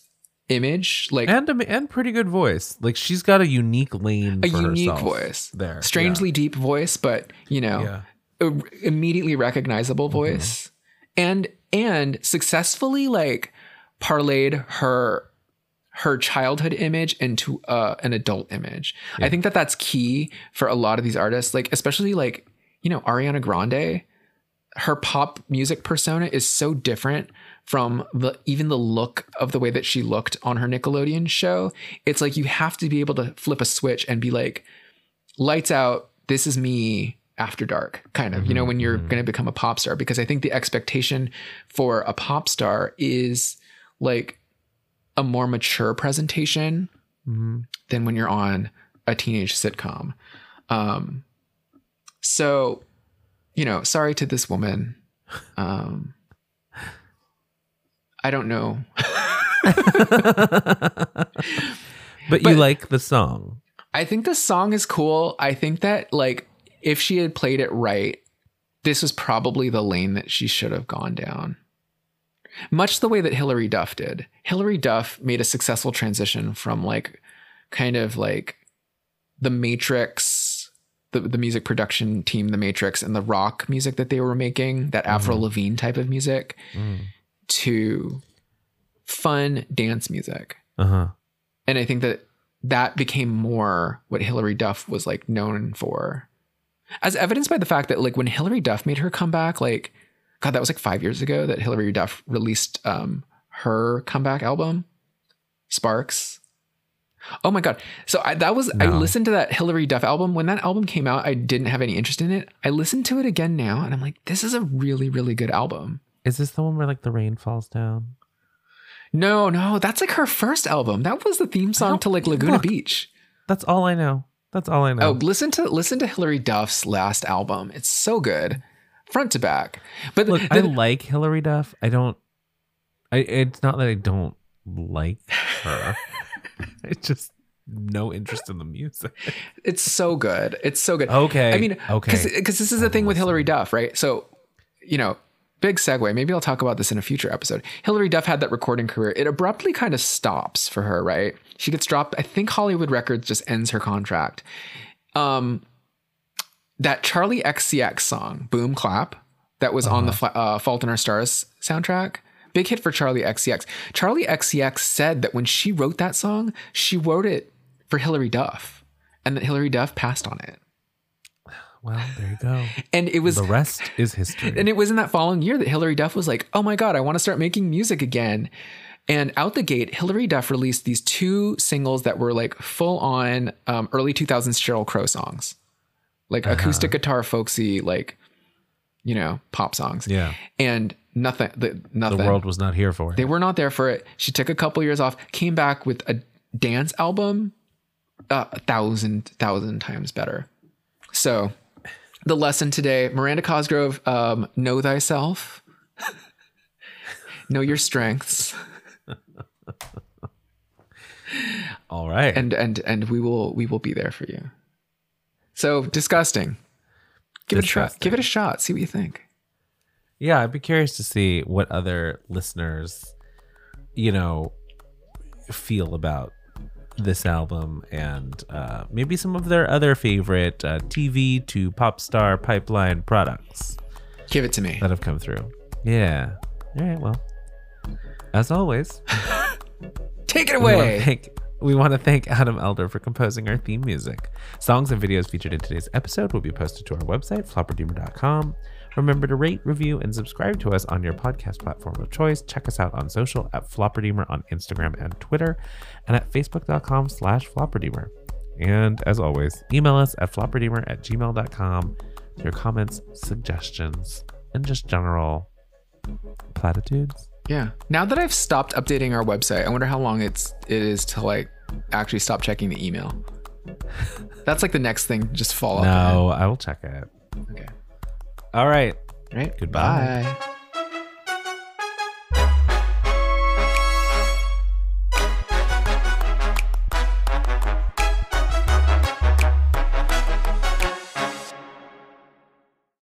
image, like And a, and pretty good voice. Like she's got a unique lane a unique voice. there. Strangely deep voice, but you know, Yeah. immediately recognizable Mm-hmm. voice. And and successfully like parlayed her her childhood image into uh, an adult image. I think that that's key for a lot of these artists, like especially like you know Ariana Grande. Her pop music persona is so different from the even the look of the way that she looked on her Nickelodeon show. It's like you have to be able to flip a switch and be like, lights out. This is me after dark, kind of. You know, when you're going to become a pop star, because I think the expectation for a pop star is like a more mature presentation Mhm. than when you're on a teenage sitcom. Um, so, you know, sorry to this woman. Um, I don't know. But, you But- like the song. I think the song is cool. I think that like if she had played it right, this was probably the lane that she should have gone down. Much the way that Hilary Duff did. Hilary Duff made a successful transition from like kind of like the Matrix, the, the music production team, the Matrix, and the rock music that they were making, that Avril Lavigne type of music, Mm. to fun dance music Uh-huh. and I think that that became more what Hilary Duff was like known for, as evidenced by the fact that like when Hilary Duff made her comeback, like God, that was like five years ago that Hilary Duff released um her comeback album, Sparks. Oh my God! So I, that was I listened to that Hilary Duff album when that album came out. I didn't have any interest in it. I listened to it again now, and I'm like, this is a really really good album. Is this the one where like the rain falls down? No, no, that's like her first album. That was the theme song to like Laguna Look. Beach. That's all I know. That's all I know. Oh, listen to listen to Hilary Duff's last album. It's so good, front to back. But Look, the- I like Hilary Duff. I don't. I. It's not that I don't like her. it's just no interest in the music. it's so good. It's so good. Okay. I mean, okay. because this is the thing with Hilary Duff, right? So, you know, big segue. Maybe I'll talk about this in a future episode. Hilary Duff had that recording career. It abruptly kind of stops for her, right? She gets dropped. I think Hollywood Records just ends her contract. Um, that Charli XCX song, "Boom Clap," that was on the uh, Fault in Our Stars soundtrack. Big hit for Charli XCX. Charli XCX said that when she wrote that song, she wrote it for Hilary Duff, and that Hilary Duff passed on it. well, there you go. And it was The rest is history. and it was in that following year that Hilary Duff was like, "Oh my god, I want to start making music again." And out the gate, Hilary Duff released these two singles that were like full on um, early 2000s Sheryl Crow songs, like acoustic guitar, folksy, like you know, pop songs. yeah. And nothing, the, nothing. The world was not here for it. They were not there for it. She took a couple years off, came back with a dance album, uh, a thousand, thousand times better. So, the lesson today: Miranda Cosgrove, um, know thyself, know your strengths, all right. and and and we will we will be there for you. So disgusting. Give it a try. Give it a shot. See what you think. yeah, I'd be curious to see what other listeners, you know, feel about this album and uh, maybe some of their other favorite uh, TV to pop star pipeline products Give it to me. that have come through. Yeah. All right. Well, as always, Take it we want away. to thank we want to thank Adam Elder for composing our theme music. Songs and videos featured in today's episode will be posted to our website, flopperdeemer.com. Remember to rate, review, and subscribe to us on your podcast platform of choice. Check us out on social at Flopperdeemer on Instagram and Twitter, and at facebook.com slash Flopperdeemer. And as always, email us at flopperdeemer at gmail.com. With your comments, suggestions, and just general platitudes. Yeah. Now that I've stopped updating our website, I wonder how long it's it is to like actually stop checking the email. That's like the next thing. Just follow up. No, I will check it. Okay. All right. Right. Goodbye. Bye.